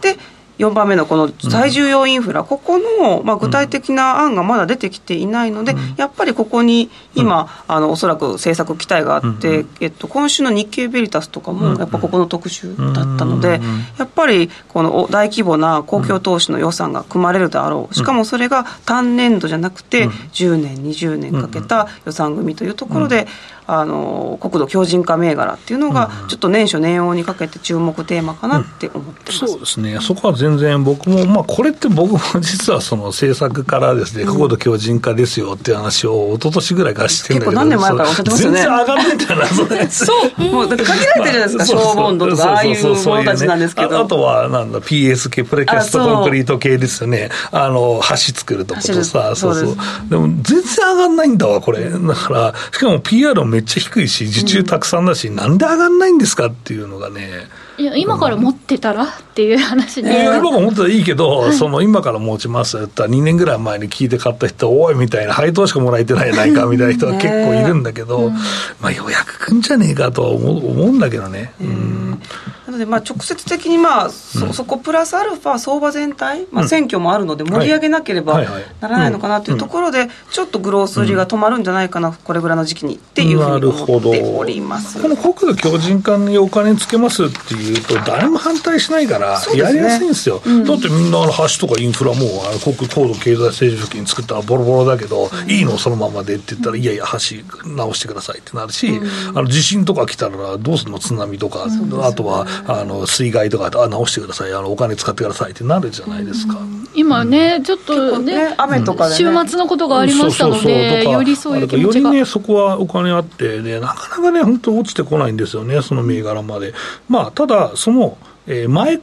で4番目のこの最重要インフラ、うん、ここの、まあ、具体的な案がまだ出てきていないので、うん、やっぱりここに今、うん、あのおそらく政策期待があって、えっと、今週の日経ベリタスとかも、やっぱここの特集だったので、やっぱりこの大規模な公共投資の予算が組まれるであろう、しかもそれが単年度じゃなくて、10年、20年かけた予算組というところで、あの国土強靭化銘柄っていうのが、ちょっと年初年王にかけて注目テーマかなって思ってます、そうですね、そこは全然僕も、まあ、これって僕も実はその政策からですね、国土強靭化ですよっていう話を一昨年ぐらいからしてるんだけど、何年前からおっしゃってますよね。全然上がらないんだよな、それ。そう、もうだって限られてるじゃないですか、小ボンドとか、ああいうものたちなんですけど。あとは、なんだ、PS 系、プレキャストコンクリート系ですよね。あの、橋作るとことさ、そうそう。でも、全然上がんないんだわ、これ。だから、しかも PR もめっちゃ低いし、受注たくさんだし、うん、なんで上がんないんですかっていうのがね。いや今から持ってたらっていう話で、今から持ってたらいいけど、はい、その今から持ちますって2年ぐらい前に聞いて買った人、おいみたいな、配当しかもらえてないやないかみたいな人が結構いるんだけど、うん、まあ、予約くんじゃねえかとは思う思うんだけどね。うんなので、まあ、直接的に、まあそ、そこプラスアルファ相場全体、まあ、選挙もあるので盛り上げなければならないのかなというところで、ちょっとグロース売りが止まるんじゃないかな、これぐらいの時期にっていうふうに思っております。この国土強靭化にお金つけますっていうと、誰も反対しないから、やりやすいんですですよ、うん、だってみんなあの橋とかインフラもあの国高度経済成長期に作ったらボロボロだけど、うん、いいのそのままでって言ったら、いやいや橋直してくださいってなるし、うん、あの地震とか来たらどうするの津波とか、あとはあの水害とかあ直してください。あのお金使ってくださいってなるじゃないですか、今ねちょっとね、雨とかで、ね、週末のことがありましたのでよりそういう。気持ちが。よりねそこはお金あってねなかなかね本当落ちてこないんですよねその銘柄まで。まあただその、えー、前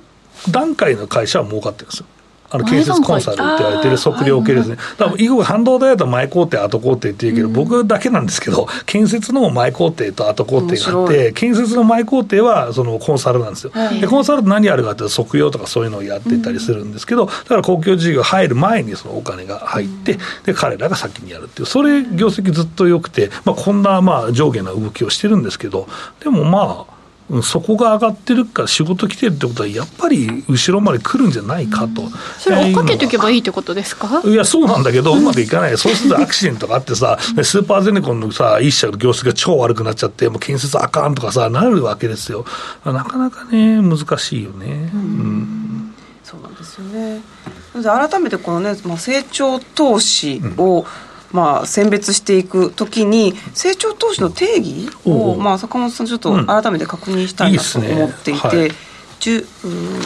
段階の会社は儲かってるんですよあの建設コンサルって言われてる測量系ですね、だから以後、半導体だと前工程、後工程っていうけど、僕だけなんですけど、建設の前工程と後工程があって、建設の前工程はそのコンサルなんですよ、でコンサルって何やるかって測量とかそういうのをやってたりするんですけど、だから公共事業入る前にそのお金が入って、で彼らが先にやるっていう、それ、業績ずっと良くて、まあ、こんなまあ上下な動きをしてるんですけど、でもまあ、そこが上がってるから仕事来てるってことはやっぱり後ろまで来るんじゃないかと、うん、それ追っかけておけばいいってことですか？いやそうなんだけどうまくいかない。(laughs) そうするとアクシデントがあってさスーパーゼネコンのさ一社の業績が超悪くなっちゃってもう建設あかんとかさなるわけですよ。なかなかね難しいよね、うん、うん、そうなんですよね。改めてこのね、まあ、成長投資を、うんまあ、選別していくときに、成長投資の定義を、まあ、坂本さん、ちょっと改めて確認したいなと思っていて。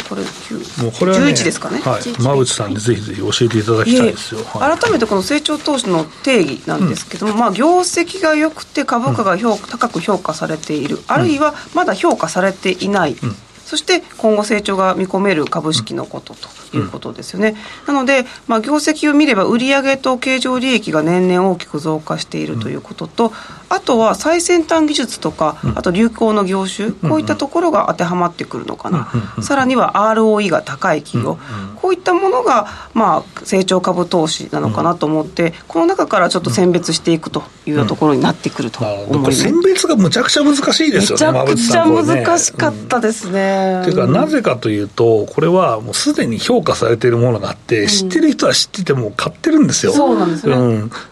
これ9もうこれは、ね、11ですかね、はい、馬淵さんにぜひぜひ教えていただきたいですよ、はい、改めてこの成長投資の定義なんですけども、うん、まあ、業績が良くて株価が評、うん、高く評価されている。あるいはまだ評価されていない、うん、そして今後成長が見込める株式のことということですよね。なので、まあ、業績を見れば売上と経常利益が年々大きく増加しているということと、あとは最先端技術とか、あと流行の業種、こういったところが当てはまってくるのかな、さらには ROE が高い企業、こういったものが、まあ、成長株投資なのかなと思って、この中からちょっと選別していくというところになってくると思います。選別がむちゃくちゃ難しいですよね、めちゃくちゃ難しかったですね。というか、なぜかというと、これはもうすでに評価されているものがあって、知ってる人は知ってても買ってるんですよ。そうなんですね。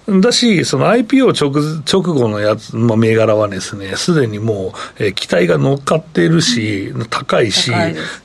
うん、だし、その IPO 直直後のやつ、まあ、銘柄はですね、すでにもう、えー、期待が乗っかっているし、うん、高いし、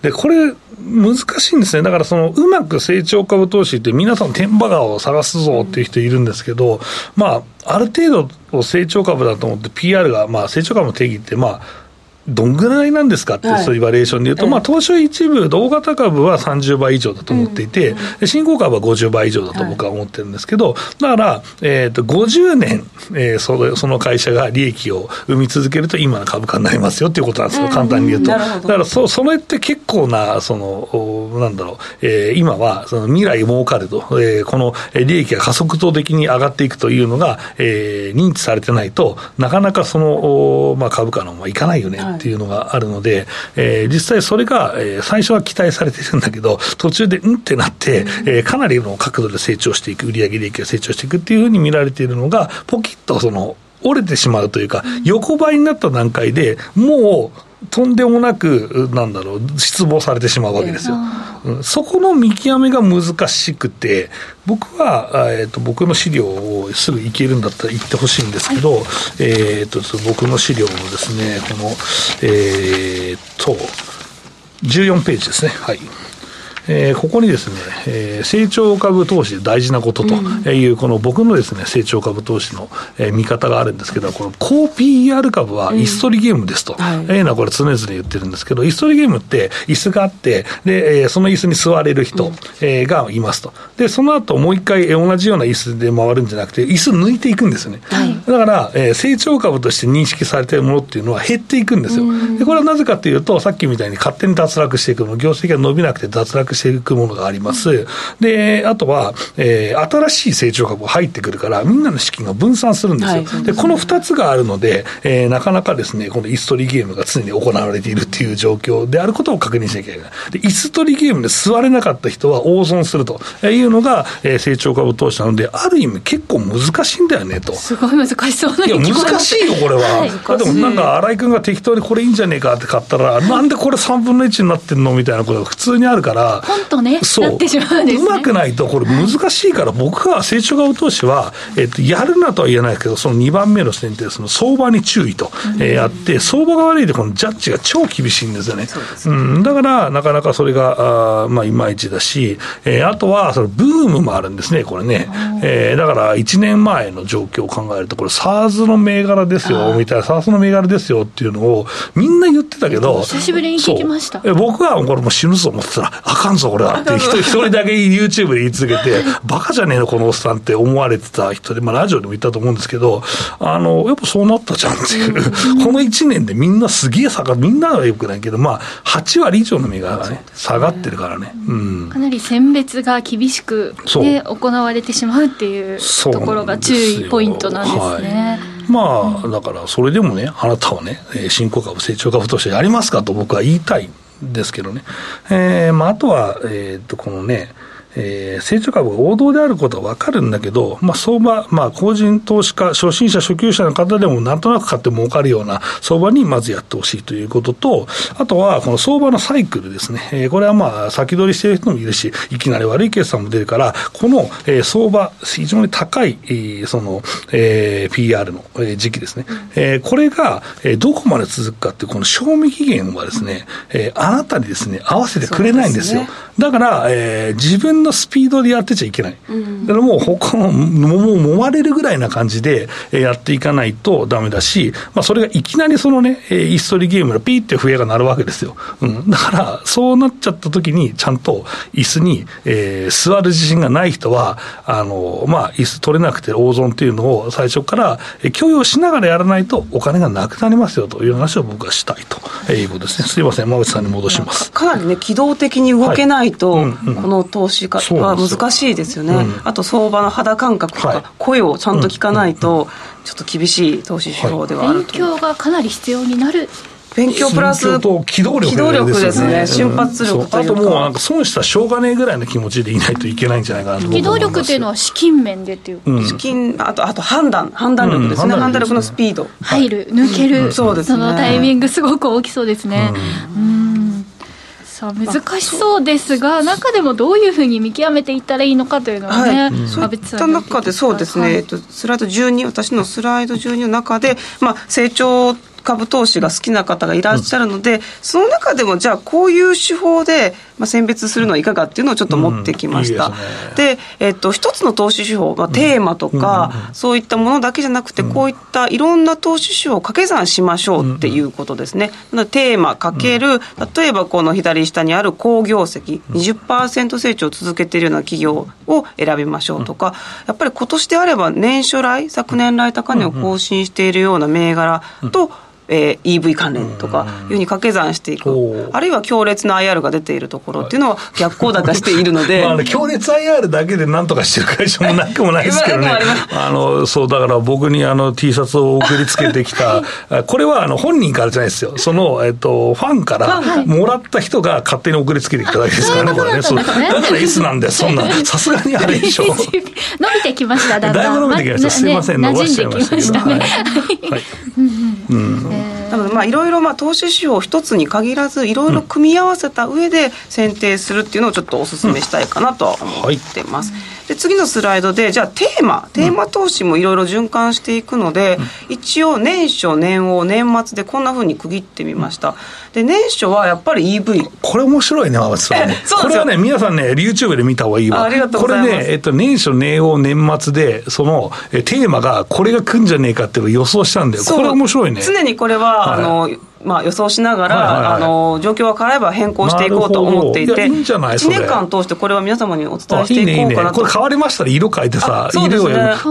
でこれ、難しいんですね、だからそのうまく成長株投資って、皆さん、天馬川を探すぞっていう人いるんですけど、まあ、ある程度、成長株だと思って、PR が、まあ、成長株の定義って、まあ、どんぐらいなんですかって、そういうバリエーションでいうと、まあ、東証一部、同型株は30倍以上だと思っていて、新興株は50倍以上だと僕は思ってるんですけど、だから、えー、と50年、えー、そのその会社が利益を生み続けると、今の株価になりますよっていうことなんですよ、簡単に言うと。だからそ、それって結構な、その、なんだろう、えー、今はその未来儲かると、えー、この利益が加速度的に上がっていくというのが、えー、認知されてないと、なかなかその、まあ、株価のままいかないよね。っていうのがあるので、えー、実際それが、えー、最初は期待されてるんだけど、途中でうんってなって、えー、かなりの角度で成長していく、売上利益が成長していくっていうふうに見られているのが、ポキッとその、折れてしまうというか、横ばいになった段階でもう、とんでもなく、なんだろう、失望されてしまうわけですよ。うん、そこの見極めが難しくて、僕は、えーと、僕の資料をすぐ行けるんだったら言ってほしいんですけど、はい、えーと、僕の資料のですね、この、えーと、14ページですね。はい。えー、ここにですね、えー、成長株投資で大事なことという、この僕のですね、成長株投資の、えー、見方があるんですけど、この高 PR 株は椅子取りゲームですと、うい、えー、のはこれ常々言ってるんですけど、椅子取りゲームって椅子があって、で、えー、その椅子に座れる人、うん、えー、がいますと。で、その後もう一回同じような椅子で回るんじゃなくて、椅子抜いていくんですよね。はい、だから、えー、成長株として認識されているものっていうのは減っていくんですよ。で、これはなぜかというと、さっきみたいに勝手に脱落していく。の、業績が伸びなくて脱落していくものがあります。で、あとは、えー、新しい成長株が入ってくるから、みんなの資金が分散するんですよ。はい、で、この2つがあるので、えー、なかなかですね、この椅子取りゲームが常に行われているっていう状況であることを確認しなきゃいけない。で、椅子取りゲームで座れなかった人は大損するというのが、えー、成長株投資なので、ある意味結構難しいんだよねと。すごい難しそうないや、難しいよ、これは。はい、でもなんか、新井君が適当にこれいいんじゃねえかって買ったら、なんでこれ3分の1になってんのみたいなことが普通にあるから、ポンとね、なってしまうんです、ね、うまくないと、これ難しいから、僕は成長株投資は、えっと、やるなとは言えないけど、その2番目の視点って、その相場に注意と、えー、あって、相場が悪いと、このジャッジが超厳しいんですよね。うん、だから、なかなかそれが、あまあ、いまいちだし、えー、あとは、そのブームもあるんですね、これね。えー、だから、1年前の状況を考えると、これ、SARS の銘柄ですよ、みたいな、SARS の銘柄ですよっていうのを、みんな言ってたけど、久しぶりに聞きました。僕はこれもう死ぬぞ思ってたら、あかんぞ、これは。(laughs) って、一人だけ YouTube で言い続けて、バカじゃねえの、このおっさんって思われてた人で、まあ、ラジオでも言ったと思うんですけど、あの、やっぱそうなったじゃんっていう、この1年でみんなすげえ下がる、みんなはよくないけど、まあ、8割以上の銘柄がね、下がってるからね。うん、かなり選別が厳しく、ね、行われてしまうっていうところが注意ポイントなんですね。まあ、だからそれでもね、あなたはね、新興株、成長株としてやりますかと僕は言いたいんですけどね。えー、まあ、あとは、えっ、と、このね、えー、成長株が王道であることは分かるんだけど、まあ、相場、まあ、個人投資家、初心者、初級者の方でもなんとなく買って儲かるような相場にまずやってほしいということと、あとはこの相場のサイクルですね、えー、これはまあ先取りしている人もいるし、いきなり悪い決算も出るから、この、えー、相場、非常に高い、えー、その、えー、PR の、えー、時期ですね、えー、これが、えー、どこまで続くかっていう、この賞味期限はですね、えー、あなたにですね、合わせてくれないんですよ。だから、えー、自分のスピードでやってちゃいけない。うん、だからもう、他の、もう揉まれるぐらいな感じでやっていかないとダメだし、まあ、それがいきなりそのね、イストリゲームのピーって笛が鳴るわけですよ。うん。だから、そうなっちゃった時に、ちゃんと椅子に、えー、座る自信がない人は、あの、まあ、椅子取れなくて大損っていうのを最初から許容しながらやらないとお金がなくなりますよという話を僕はしたいということですね。すいません、馬内さんに戻します。かなりね、機動的に動けないと、はいうんうん、この投資家は難しいですよね、うん、あと相場の肌感覚とか、声をちゃんと聞かないと、ちょっと厳しい投資手法ではあると、勉強がかなり必要になる。勉強プラス機動力、機動力ですね、瞬発力というか、あともうなんか損したらしょうがねえぐらいの気持ちでいないといけないんじゃないかなと機動力っていうのは資金面でっていう、うん、資金あとあと判断判断力ですね、うん、判断力のスピード。入る抜ける、そうです、ね、そのタイミングすごく大きそうですね。うんさあ難しそうですが、中でもどういうふうに見極めていったらいいのかというのはね、はい、そういった中でそうですね、はい、えっと、スライド12私のスライド12の中で、まあ、成長株投資が好きな方がいらっしゃるので、うん、その中でもじゃあこういう手法で、まあ、選別するのはいかがっていうのをちょっと持ってきました。うん、いいで、ね、えっと、一つの投資手法、まあ、テーマとか、うん、そういったものだけじゃなくて、こういったいろんな投資手法を掛け算しましょうっていうことですね。テーマかける、例えばこの左下にある好業績、20%成長を続けているような企業を選びましょうとか、やっぱり今年であれば年初来、昨年来高値を更新しているような銘柄と、えー、EV 関連とかいうふうに掛け算していく、あるいは強烈な IR が出ているところっていうのは逆行高しているので、まあ、強烈 IR だけでなんとかしてる会社もなくもないですけどね。(laughs) あのそうだから僕にあの T シャツを送りつけてきた。(laughs) これはあの本人からじゃないですよ。その、えっと、ファンからもらった人が勝手に送りつけてきただけですからねこれね。そう。だから S なんでそんな (laughs) さすがにあれでしょ。伸びてきましただんだん。だいぶ伸びてきました、すいません伸ばしちゃいましたけど、ね、はい、はいなのでまあいろいろまあ投資指標一つに限らずいろいろ組み合わせた上で選定するっていうのをちょっとお勧めしたいかなとは思ってます。で次のスライドでじゃあテーマ。テーマ投資もいろいろ循環していくので、一応年初年王年末でこんなふうに区切ってみました。で年初はやっぱり EV これ面白いね松さんね。(laughs) これはね皆さんね YouTube で見た方がいいわ。ありがとうございます。これね、えっと、年初年王年末でそのえテーマがこれが来んじゃねえかっていうのを予想したんだよ。これ面白いね。常にこれは、はい、あのまあ、予想しながら、はいはいはい、あの状況が変われば変更していこうと思っていて、いいい1年間通してこれは皆様にお伝えしていこうかなと。いいねいいね、これ変わりましたら色変えてさ、いい。ね、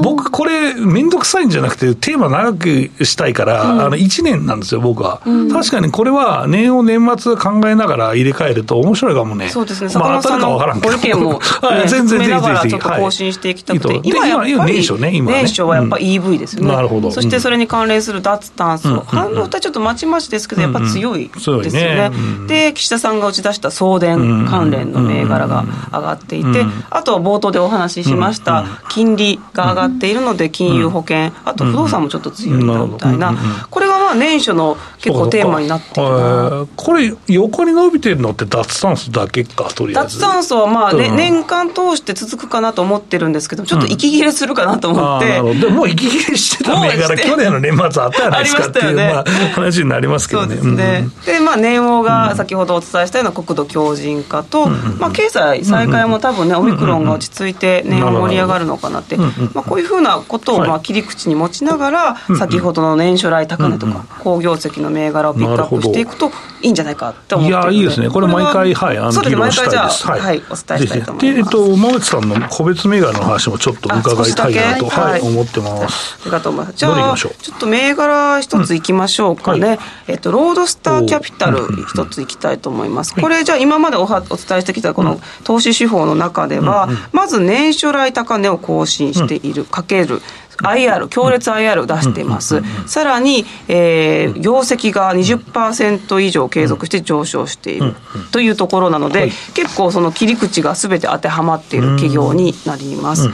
僕、これ、面倒くさいんじゃなくて、テーマ長くしたいから、うん、あの1年なんですよ、僕は、うん、確かにこれは年を年末考えながら入れ替えると面白いかもね。そうですね、坂本さんのご意見も、ね、全然全然ちょっと更新していきたくて、はい、今やっぱり年初ね、今ね。年初はやっぱ EV ですよね。なるほど。そしてそれに関連する脱炭素、半導体ちょっとまちまちですけど、やっぱ強いですよね。ね。で岸田さんが打ち出した送電関連の銘柄が上がっていて、あとは冒頭でお話ししました、金利が上がっているので金融保険、あと不動産もちょっと強いみたいな、これがまあまあ年初の結構テーマになっているなこれ横に伸びてるのって脱炭素だけかとりあえず。脱炭素はまあ、ね、うん、年間通して続くかなと思ってるんですけどちょっと息切れするかなと思って、うん、でもう息切れしてた銘柄 (laughs) 去年の年末あったじゃないですかっていう、(laughs) ね、まあ、話になりますけどね。そうですね、うん、でまあ年王が先ほどお伝えしたような国土強靭化と、まあ、経済再開も多分ねオミクロンが落ち着いて年王盛り上がるのかなって、まあ、こういうふうなことをまあ切り口に持ちながら、先ほどの年初来高値とか、好業績の銘柄をピックアップしていくといいんじゃないかって思っていやいいですね。これ毎回はいあの議論したいです、はい、はい、お伝えしたいと思います。でえっと馬内さんの個別銘柄の話もちょっと伺いたいなと、はい、思ってます。ありがとうございます。じゃあちょっと銘柄一ついきましょうかね、はい、えっとロードスターキャピタル一ついきたいと思います。これじゃあ今までおはお伝えしてきたこの投資手法の中では、まず年初来高値を更新している、かける IR、強烈 IR を出しています。さらに、えー、業績が20%以上継続して上昇しているというところなので、結構その切り口がすべて当てはまっている企業になります。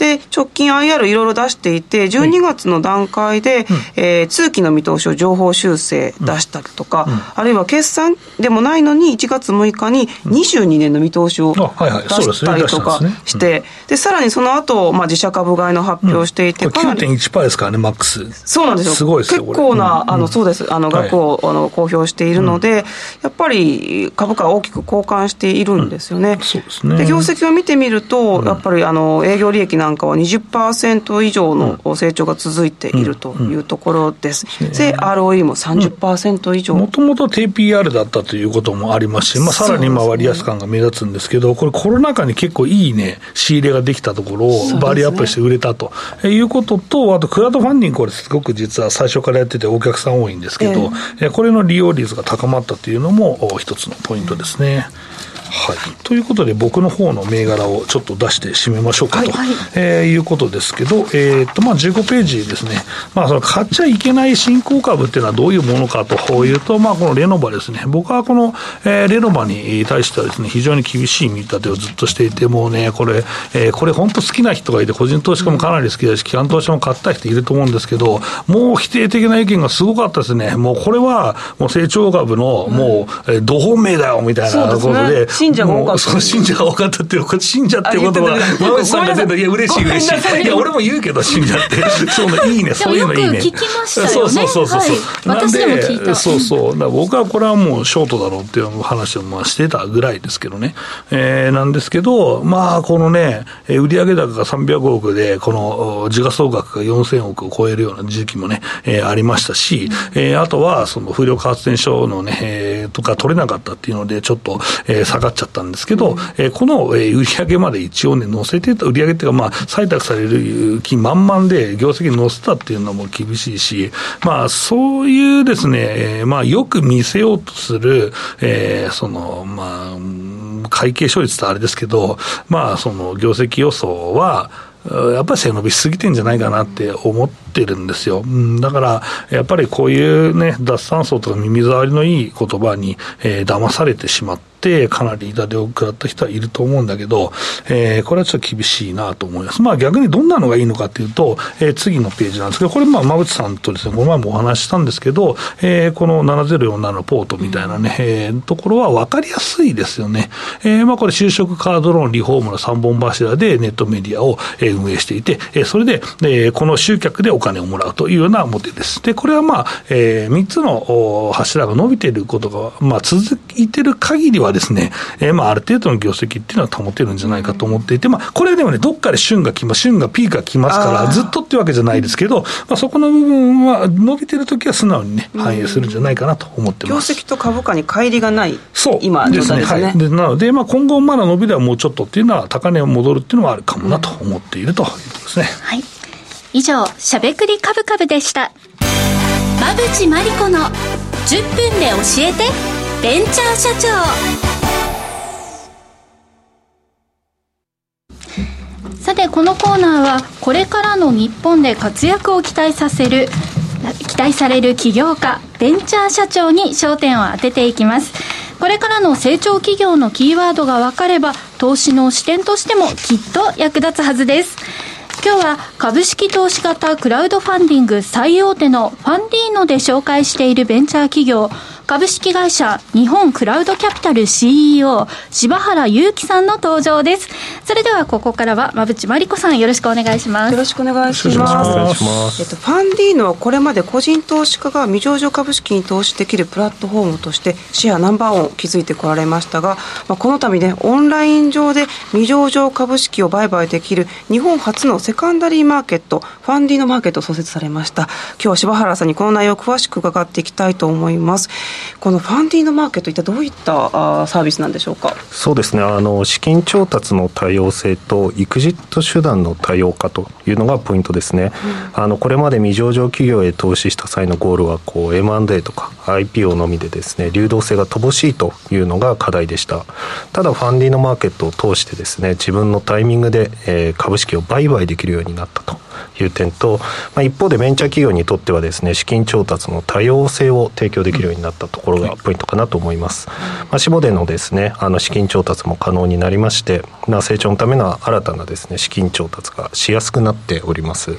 で直近 IR いろいろ出していて12月の段階で、はい、えー、通期の見通しを情報修正出したりとか、うん、あるいは決算でもないのに1月6日に22年の見通しを出したりとかして、でさらにその後、まあ自社株買いの発表をしていて、うん、かなり9.1%ですからねマックス。そうなんですよ。すごいですよ結構な、あのそうです。あの額を、あの公表しているので、やっぱり株価は大きく交換しているんですよね、そうですね。で業績を見てみると、やっぱりあの営業利益なんかは20%以上の成長が続いているというところです。で、ROE も30%以上。もともと TPR だったということもありますし、まあ、さらに今割安感が目立つんですけど、これコロナ禍に結構いいね、仕入れができたところをバリアップして売れたと。いうことと、あとクラウドファンディング、これすごく実は最初からやっててお客さん多いんですけど、えー、これの利用率が高まったというのも一つのポイントですね。はい、ということで、僕の方の銘柄をちょっと出して締めましょうかと、はいえー、いうことですけど、えーとまあ、15ページですね、まあ、その買っちゃいけない新興株っていうのはどういうものかというと、まあ、このレノバですね、僕はこの、えー、レノバに対してはですね、非常に厳しい見立てをずっとしていて、もうね、これ、えー、これ本当好きな人がいて、個人投資家もかなり好きだし、機関投資家も買った人いると思うんですけど、もう否定的な意見がすごかったですね。もうこれは、もう成長株の、もう、えー、ど本命だよ、みたいなことで、信者が多かった。その信者が多かったっていう、信者っていうことは、馬口さんが出たいや、嬉しい嬉しい。いや、俺も言うけど、信者って。(laughs) そうね、いいね、そういうのいいね。聞きましたよね。そうそうそうそう。なんで、そうそう。僕はこれはもうショートだろうっていう話をまあしてたぐらいですけどね。えー、なんですけど、まあ、このね、売上高が300億で、この時価総額が4000億を超えるような時期もね、えー、ありましたし、えー、あとは、その風力発電所のね、えー、とか取れなかったっていうので、ちょっと、えー、下がっちゃったんですけど、えー、この、えー、売上まで一応ね、載せてた、売上っていうか、まあ、採択される気満々で、業績に載せたっていうのも厳しいし、まあ、そういうですね、えー、まあ、よく見せようとする、えー、その、まあ、会計処理ってあれですけど、まあ、その業績予想は、やっぱり背伸びしすぎてんじゃないかなって思ってるんですよ。うん、だから、やっぱりこういうね、脱炭素とか耳障りのいい言葉に、えー、騙されてしまって、ってかなり痛手を食らった人はいると思うんだけど、えー、これはちょっと厳しいなと思います。まあ逆にどんなのがいいのかっていうと、えー、次のページなんですけど、これまあ馬渕さんとですね、この前もお話したんですけど、えー、この7047のポートみたいなね、えー、ところは分かりやすいですよね。えー、まあこれ就職カードローンリフォームの3本柱でネットメディアを運営していて、えー、それで、えー、この集客でお金をもらうというようなモデルです。で、これはまあ、えー、3つの柱が伸びていることが、まあ続いてる限りはですね、えー、まあ、ある程度の業績っていうのは保てるんじゃないかと思っていて、まあ、これでもね、どっかで旬が来ます、旬がピークが来ますから、ずっとっていうわけじゃないですけど、まあ、そこの部分は、伸びてるときは素直にね、反映するんじゃないかなと思ってます。業績と株価に乖離がない、そう今、ですね。はい、でなので、まあ、今後、まだ伸びではもうちょっとっていうのは、高値を戻るっていうのはあるかもなと思っているということですね。はい。以上、しゃべくりカブカブでした。馬淵真理子の10分で教えて、ベンチャー社長。さてこのコーナーはこれからの日本で活躍を期待させる期待される起業家ベンチャー社長に焦点を当てていきますこれからの成長企業のキーワードが分かれば投資の視点としてもきっと役立つはずです今日は株式投資型クラウドファンディング最大手のファンディーノで紹介しているベンチャー企業株式会社日本クラウドキャピタル CEO 柴原祐樹さんの登場です。それではここからは馬淵真理子さんよろしくお願いします。よろしくお願いします。えっと、ファンディーノはこれまで個人投資家が未上場株式に投資できるプラットフォームとしてシェアナンバーワンを築いてこられましたが、まあ、この度ねオンライン上で未上場株式を売買できる日本初のセカンダリーマーケットファンディーノマーケットを創設されました。今日は柴原さんにこの内容を詳しく伺っていきたいと思いますこのファンディーノマーケット、一体どういったあサービスなんでしょうか？そうですねあの、資金調達の多様性と、エクジット手段の多様化というのがポイントですね、うん、あのこれまで未上場企業へ投資した際のゴールはこう M&A とか IPO のみでですね流動性が乏しいというのが課題でした。ただ、ファンディーノマーケットを通してですね自分のタイミングで、えー、株式を売買できるようになったと。いう点と、まあ、一方でベンチャー企業にとってはですね資金調達の多様性を提供できるようになったところがポイントかなと思います。まあ、シボでのですねあの資金調達も可能になりまして、まあ、成長のための新たなですね資金調達がしやすくなっております。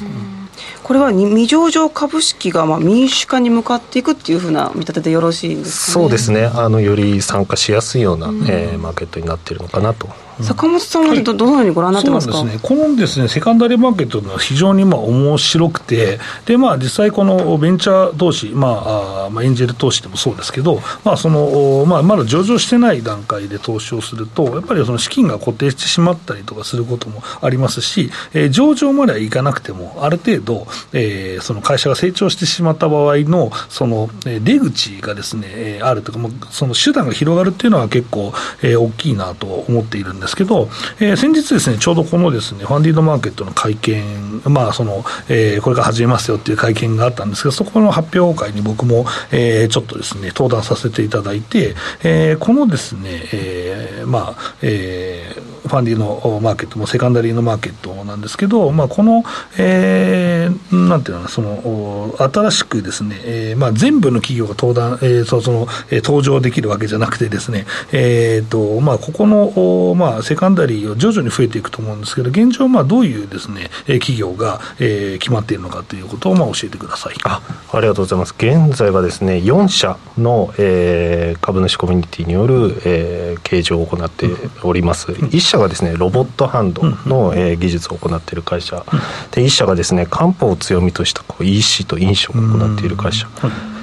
これは未上場株式がまあ民主化に向かっていくっていうふうな見立てでよろしいんですか、ね、そうですねあのより参加しやすいような、うん、えー、マーケットになっているのかなと坂本さんはど,、どのようにご覧になってますか、ね、このですねセカンダリーマーケットは非常にまあ面白くて、でまあ、実際、このベンチャー投資、まああまあ、エンジェル投資でもそうですけど、まあそのまあ、まだ上場してない段階で投資をすると、やっぱりその資金が固定してしまったりとかすることもありますし、えー、上場まではいかなくても、ある程度、えー、その会社が成長してしまった場合のその出口がですね、あるとか、その手段が広がるっていうのは結構、えー、大きいなと思っているんですですけど、えー、先日ですね、ちょうどこのですね、ファンディードマーケットの会見、まあ、その、えー、これから始めますよっていう会見があったんですけど、そこの発表会に僕も、えー、ちょっとですね、登壇させていただいて、えー、このですね、えー、まあ、えー、ファンディのマーケットもセカンダリーのマーケットなんですけど、まあ、この、えー、なんていうのその新しくですね、えーまあ、全部の企業が登壇、えー、そその、えー、登場できるわけじゃなくてですね、えーとまあ、ここの、まあ、セカンダリーを徐々に増えていくと思うんですけど、現状、まあ、どういうですね、企業が、えー、決まっているのかということを、まあ、教えてくださいあありがとうございます。現在はですね、4社の、えー、株主コミュニティによる、えー、計上を行っております。うん、1社がですねロボットハンドの、えー、技術を行っている会社、で1社がですね漢方を強みとしたこう EC と飲食を行っている会社、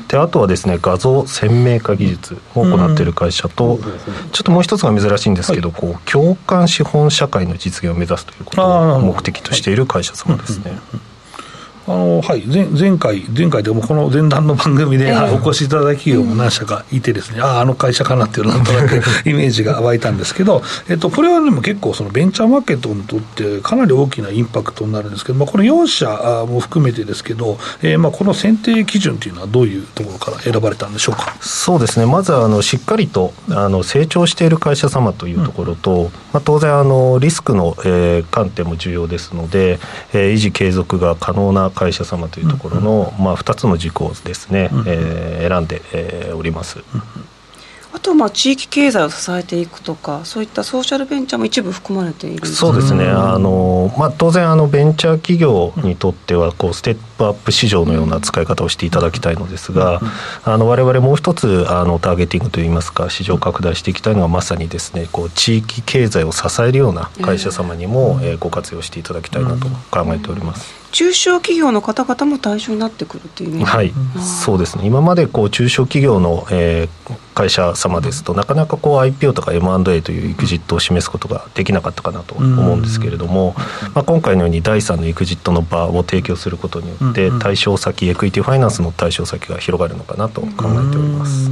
であとはですね画像鮮明化技術を行っている会社と、ちょっともう一つが珍しいんですけど、こう共感資本社会の実現を目指すということを目的としている会社様ですね。あのはい、前前回、前回でもこの前段の番組で、お越しいただき企業も何社かいてですね、うん、ああ、あの会社かなっていうなんとなくイメージが湧いたんですけど、えっと、これはでも結構そのベンチャーマーケットにとってかなり大きなインパクトになるんですけど、まあ、この4社も含めてですけど、えー、まあこの選定基準というのはどういうところから選ばれたんでしょうか？そうですね、まずあのしっかりとあの成長している会社様というところと、うん、まあ、当然あの、リスクの、えー、観点も重要ですので、えー、維持継続が可能な会社様というところの、まあ、2つの軸をですね、えー、選んで、えー、おります。あとまあ地域経済を支えていくとか、そういったソーシャルベンチャーも一部含まれているそうですね、あのまあ、当然あの、ベンチャー企業にとってはこう、ステップアップ市場のような使い方をしていただきたいのですが、われわれもう一つあのターゲティングといいますか、市場拡大していきたいのは、まさにですねこう地域経済を支えるような会社様にも、えー、ご活用していただきたいなと考えております。中小企業の方々も対象になってくるっていうはい、そうですね。今までこう中小企業の、えー、会社様ですとなかなかこう IPO とか M&A というエクジットを示すことができなかったかなと思うんですけれども、まあ、今回のように第3のエクジットの場を提供することによって対象先エクイティファイナンスの対象先が広がるのかなと考えております。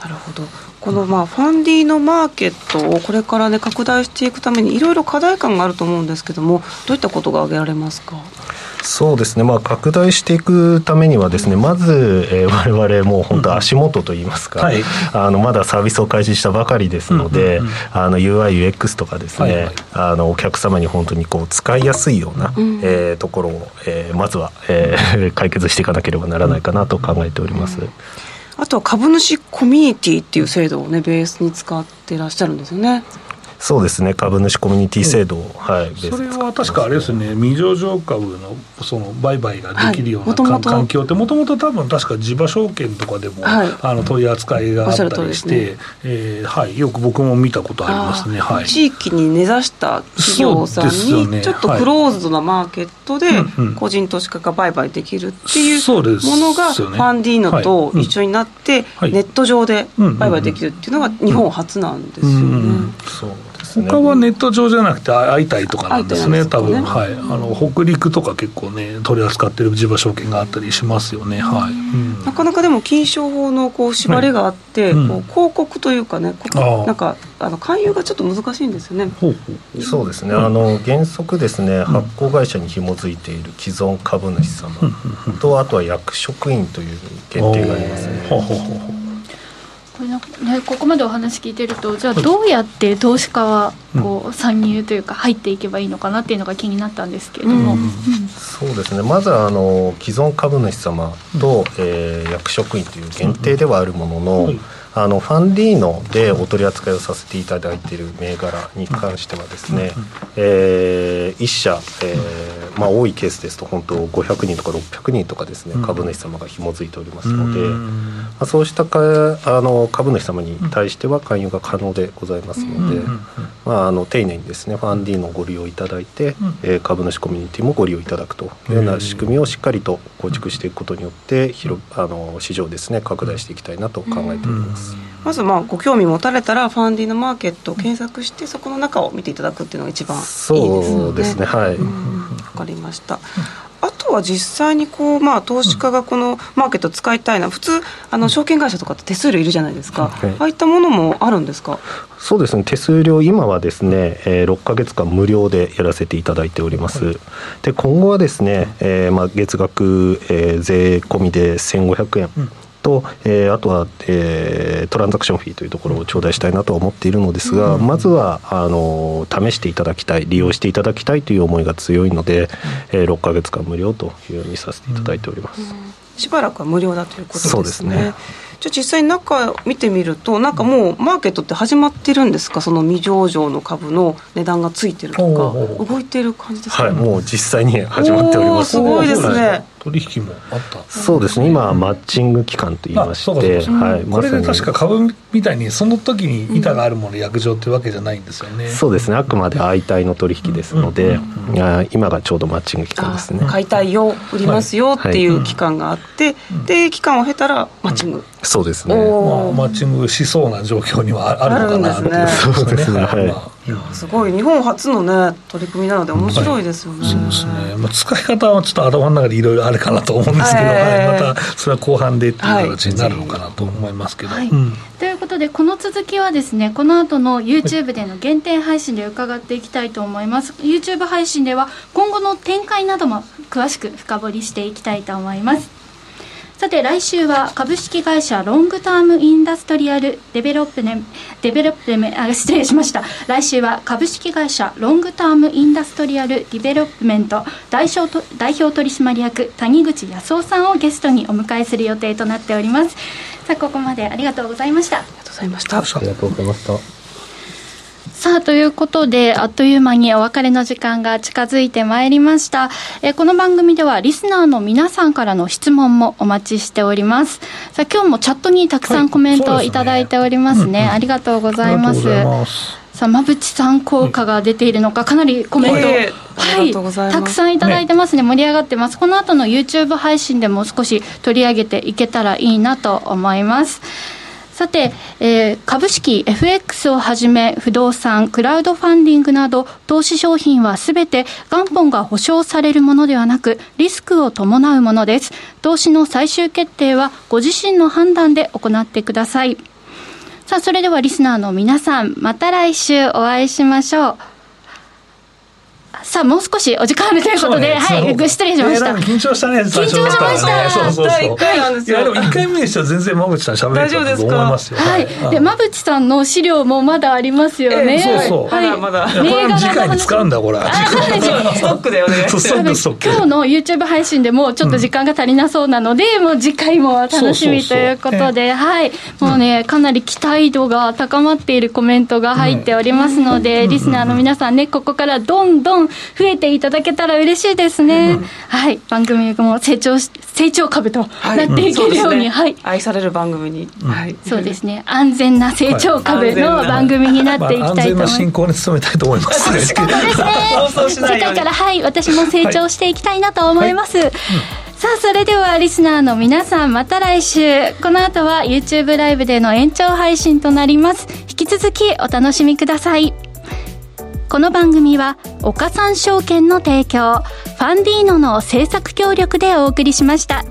なるほど。このまあファンディのマーケットをこれからね拡大していくためにいろいろ課題感があると思うんですけどもどういったことが挙げられますか？そうですね、まあ、拡大していくためにはですねまず、えー、(laughs) 我々もう本当足元といいますか、うんはい、あのまだサービスを開始したばかりですので、うんうんうん、あの UIUX とかですね、はいはい、あのお客様に本当にこう使いやすいような、うん、えー、ところを、えー、まずは、えー、(laughs) 解決していかなければならないかなと考えております。あとは株主コミュニティっていう制度をねベースに使ってらっしゃるんですよね。そうですね。株主コミュニティ制度を、はい、それは確かあれですね。未上場株のその売買ができるような、はい、環境ってもともと多分確か地場証券とかでも、はい、あの取り扱いがあったりして、ね。えー、はい、よく僕も見たことありますね、はい、地域に根ざした企業さんに、ちょっとクローズドなマーケットで個人投資家が売買できるっていうものがファンディーノと一緒になって、ネット上で売買できるっていうのが日本初なんですよね。そう他はネット上じゃなくて会いたいとかなんですね、すね。多分、はい、あの北陸とか結構ね、取り扱ってる地場証券があったりしますよね、はい、うん、なかなかでも、金商法のこう縛りがあって、はい、こう広告というかね、なんかあの勧誘がちょっと難しいんですよね。そうですね、あの原則ですね、発行会社に紐づいている既存株主様と、あとは役職員という限定がありますね。これなんかね、ここまでお話聞いてるとじゃあどうやって投資家はこう参入というか入っていけばいいのかなっていうのが気になったんですけれども、うんうん、そうですね。まずはあの既存株主様と、えー、役職員という限定ではあるものの、あのファンディーノでお取り扱いをさせていただいている銘柄に関してはですね、えー、1社、えーまあ、多いケースですと本当500人とか600人とかですね株主様が紐づいておりますので、まあ、そうしたかあの株主様に対しては勧誘が可能でございますので、まあ、あの丁寧にですねファンディーノをご利用いただいて、えー、株主コミュニティもご利用いただくというような仕組みをしっかりと構築していくことによって広あの市場ですね拡大していきたいなと考えております。まずまあご興味持たれたらファンディのマーケットを検索してそこの中を見ていただくっていうのが一番いいですね。そうですね。はい。わ、かりました。あとは実際にこう、まあ、投資家がこのマーケット使いたいな、普通、あの証券会社とかって手数料いるじゃないですか、ああいったものもあるんですか？そうですね、手数料、今はですね、えー、6か月間無料でやらせていただいております。で今後はですね、えーまあ、月額、えー、税込みで1500円。と、えー、あとは、えー、トランザクションフィーというところを頂戴したいなと思っているのですが、うん、まずはあの試していただきたい利用していただきたいという思いが強いので、えー、6か月間無料というようにさせていただいております、うん、しばらくは無料だということですね。そうですねじゃあ実際中見てみるとなんかもうマーケットって始まってるんですか？その未上場の株の値段がついてるとか。動いてる感じですか、はいもう実際に始まっております。すごいですね。取引もあった。そうですね。今はマッチング期間といいまして、はい、これで確か株みたいにその時に板があるもの約定っていうわけじゃないんですよね、そうですね。あくまで相対の取引ですので、今がちょうどマッチング期間ですね。買いたいよ売りますよっていう期間があって、で期間を経たらマッチング、そうですね、まあ、マッチングしそうな状況にはあるのかなとね、そうですね、はい、いやすごい。日本初のね取り組みなので面白いですよね、はい、そうですね、まあ、使い方はちょっと頭の中でいろいろあるかなと思うんですけど、はい、またそれは後半でっていう形になるのかなと思いますけど、はい。うん、ということでこの続きはですねこの後の YouTube での限定配信で伺っていきたいと思います。YouTube 配信では今後の展開なども詳しく深掘りしていきたいと思いますさて来週は株式会社ロングタームインダストリアルデベロップメデベロップメあ失礼しました。来週は株式会社ロングタームインダストリアルディベロップメント代表と代表取締役谷口康夫さんをゲストにお迎えする予定となっております。さあここまでありがとうございました。ありがとうございました。ありがとうございましたさあ、ということで、あっという間にお別れの時間が近づいてまいりました。えこの番組では、リスナーの皆さんからの質問もお待ちしております。さあ、今日もチャットにたくさんコメントをいただいておりますね。はいすねありがとうございます。さあ、馬淵さん効果が出ているのか、かなりコメント、はい、はい、たくさんいただいてますね、盛り上がってます。この後の YouTube 配信でも少し取り上げていけたらいいなと思います。さて、えー、株式 FX をはじめ不動産、クラウドファンディングなど投資商品はすべて元本が保証されるものではなくリスクを伴うものです。投資の最終決定はご自身の判断で行ってください。さあ、それではリスナーの皆さん、また来週お会いしましょう。さあ、もう少しお時間あるということで、はい、失礼しました。緊張したね、緊張しました。そうそうそう。1回なんですよ。いや、でも1回目にしては全然馬淵さん喋れたと思いますよ。はい。で、馬淵さんの資料もまだありますよね。そうそう。はい、まだ。これ次回に使うんだ、これ。ストックでお願いします。今日の YouTube 配信でもちょっと時間が足りなそうなので、もう次回も楽しみということで、はい。もうね、かなり期待度が高まっているコメントが入っておりますので、リスナーの皆さんね、ここからどんどん増えていただけたら嬉しいですね。はい。番組も成長し、成長株となっていけるように、はい。愛される番組に。はい。そうですね。安全な成長株の番組になっていきたいと思います。安全な進行に努めたいと思います。そうですね。世界から、はい、私も成長していきたいなと思います。さあ、それではリスナーの皆さん、また来週。この後は YouTube ライブでの延長配信となります。引き続きお楽しみください。この番組は、岡三証券の提供、ファンディーノの制作協力でお送りしました。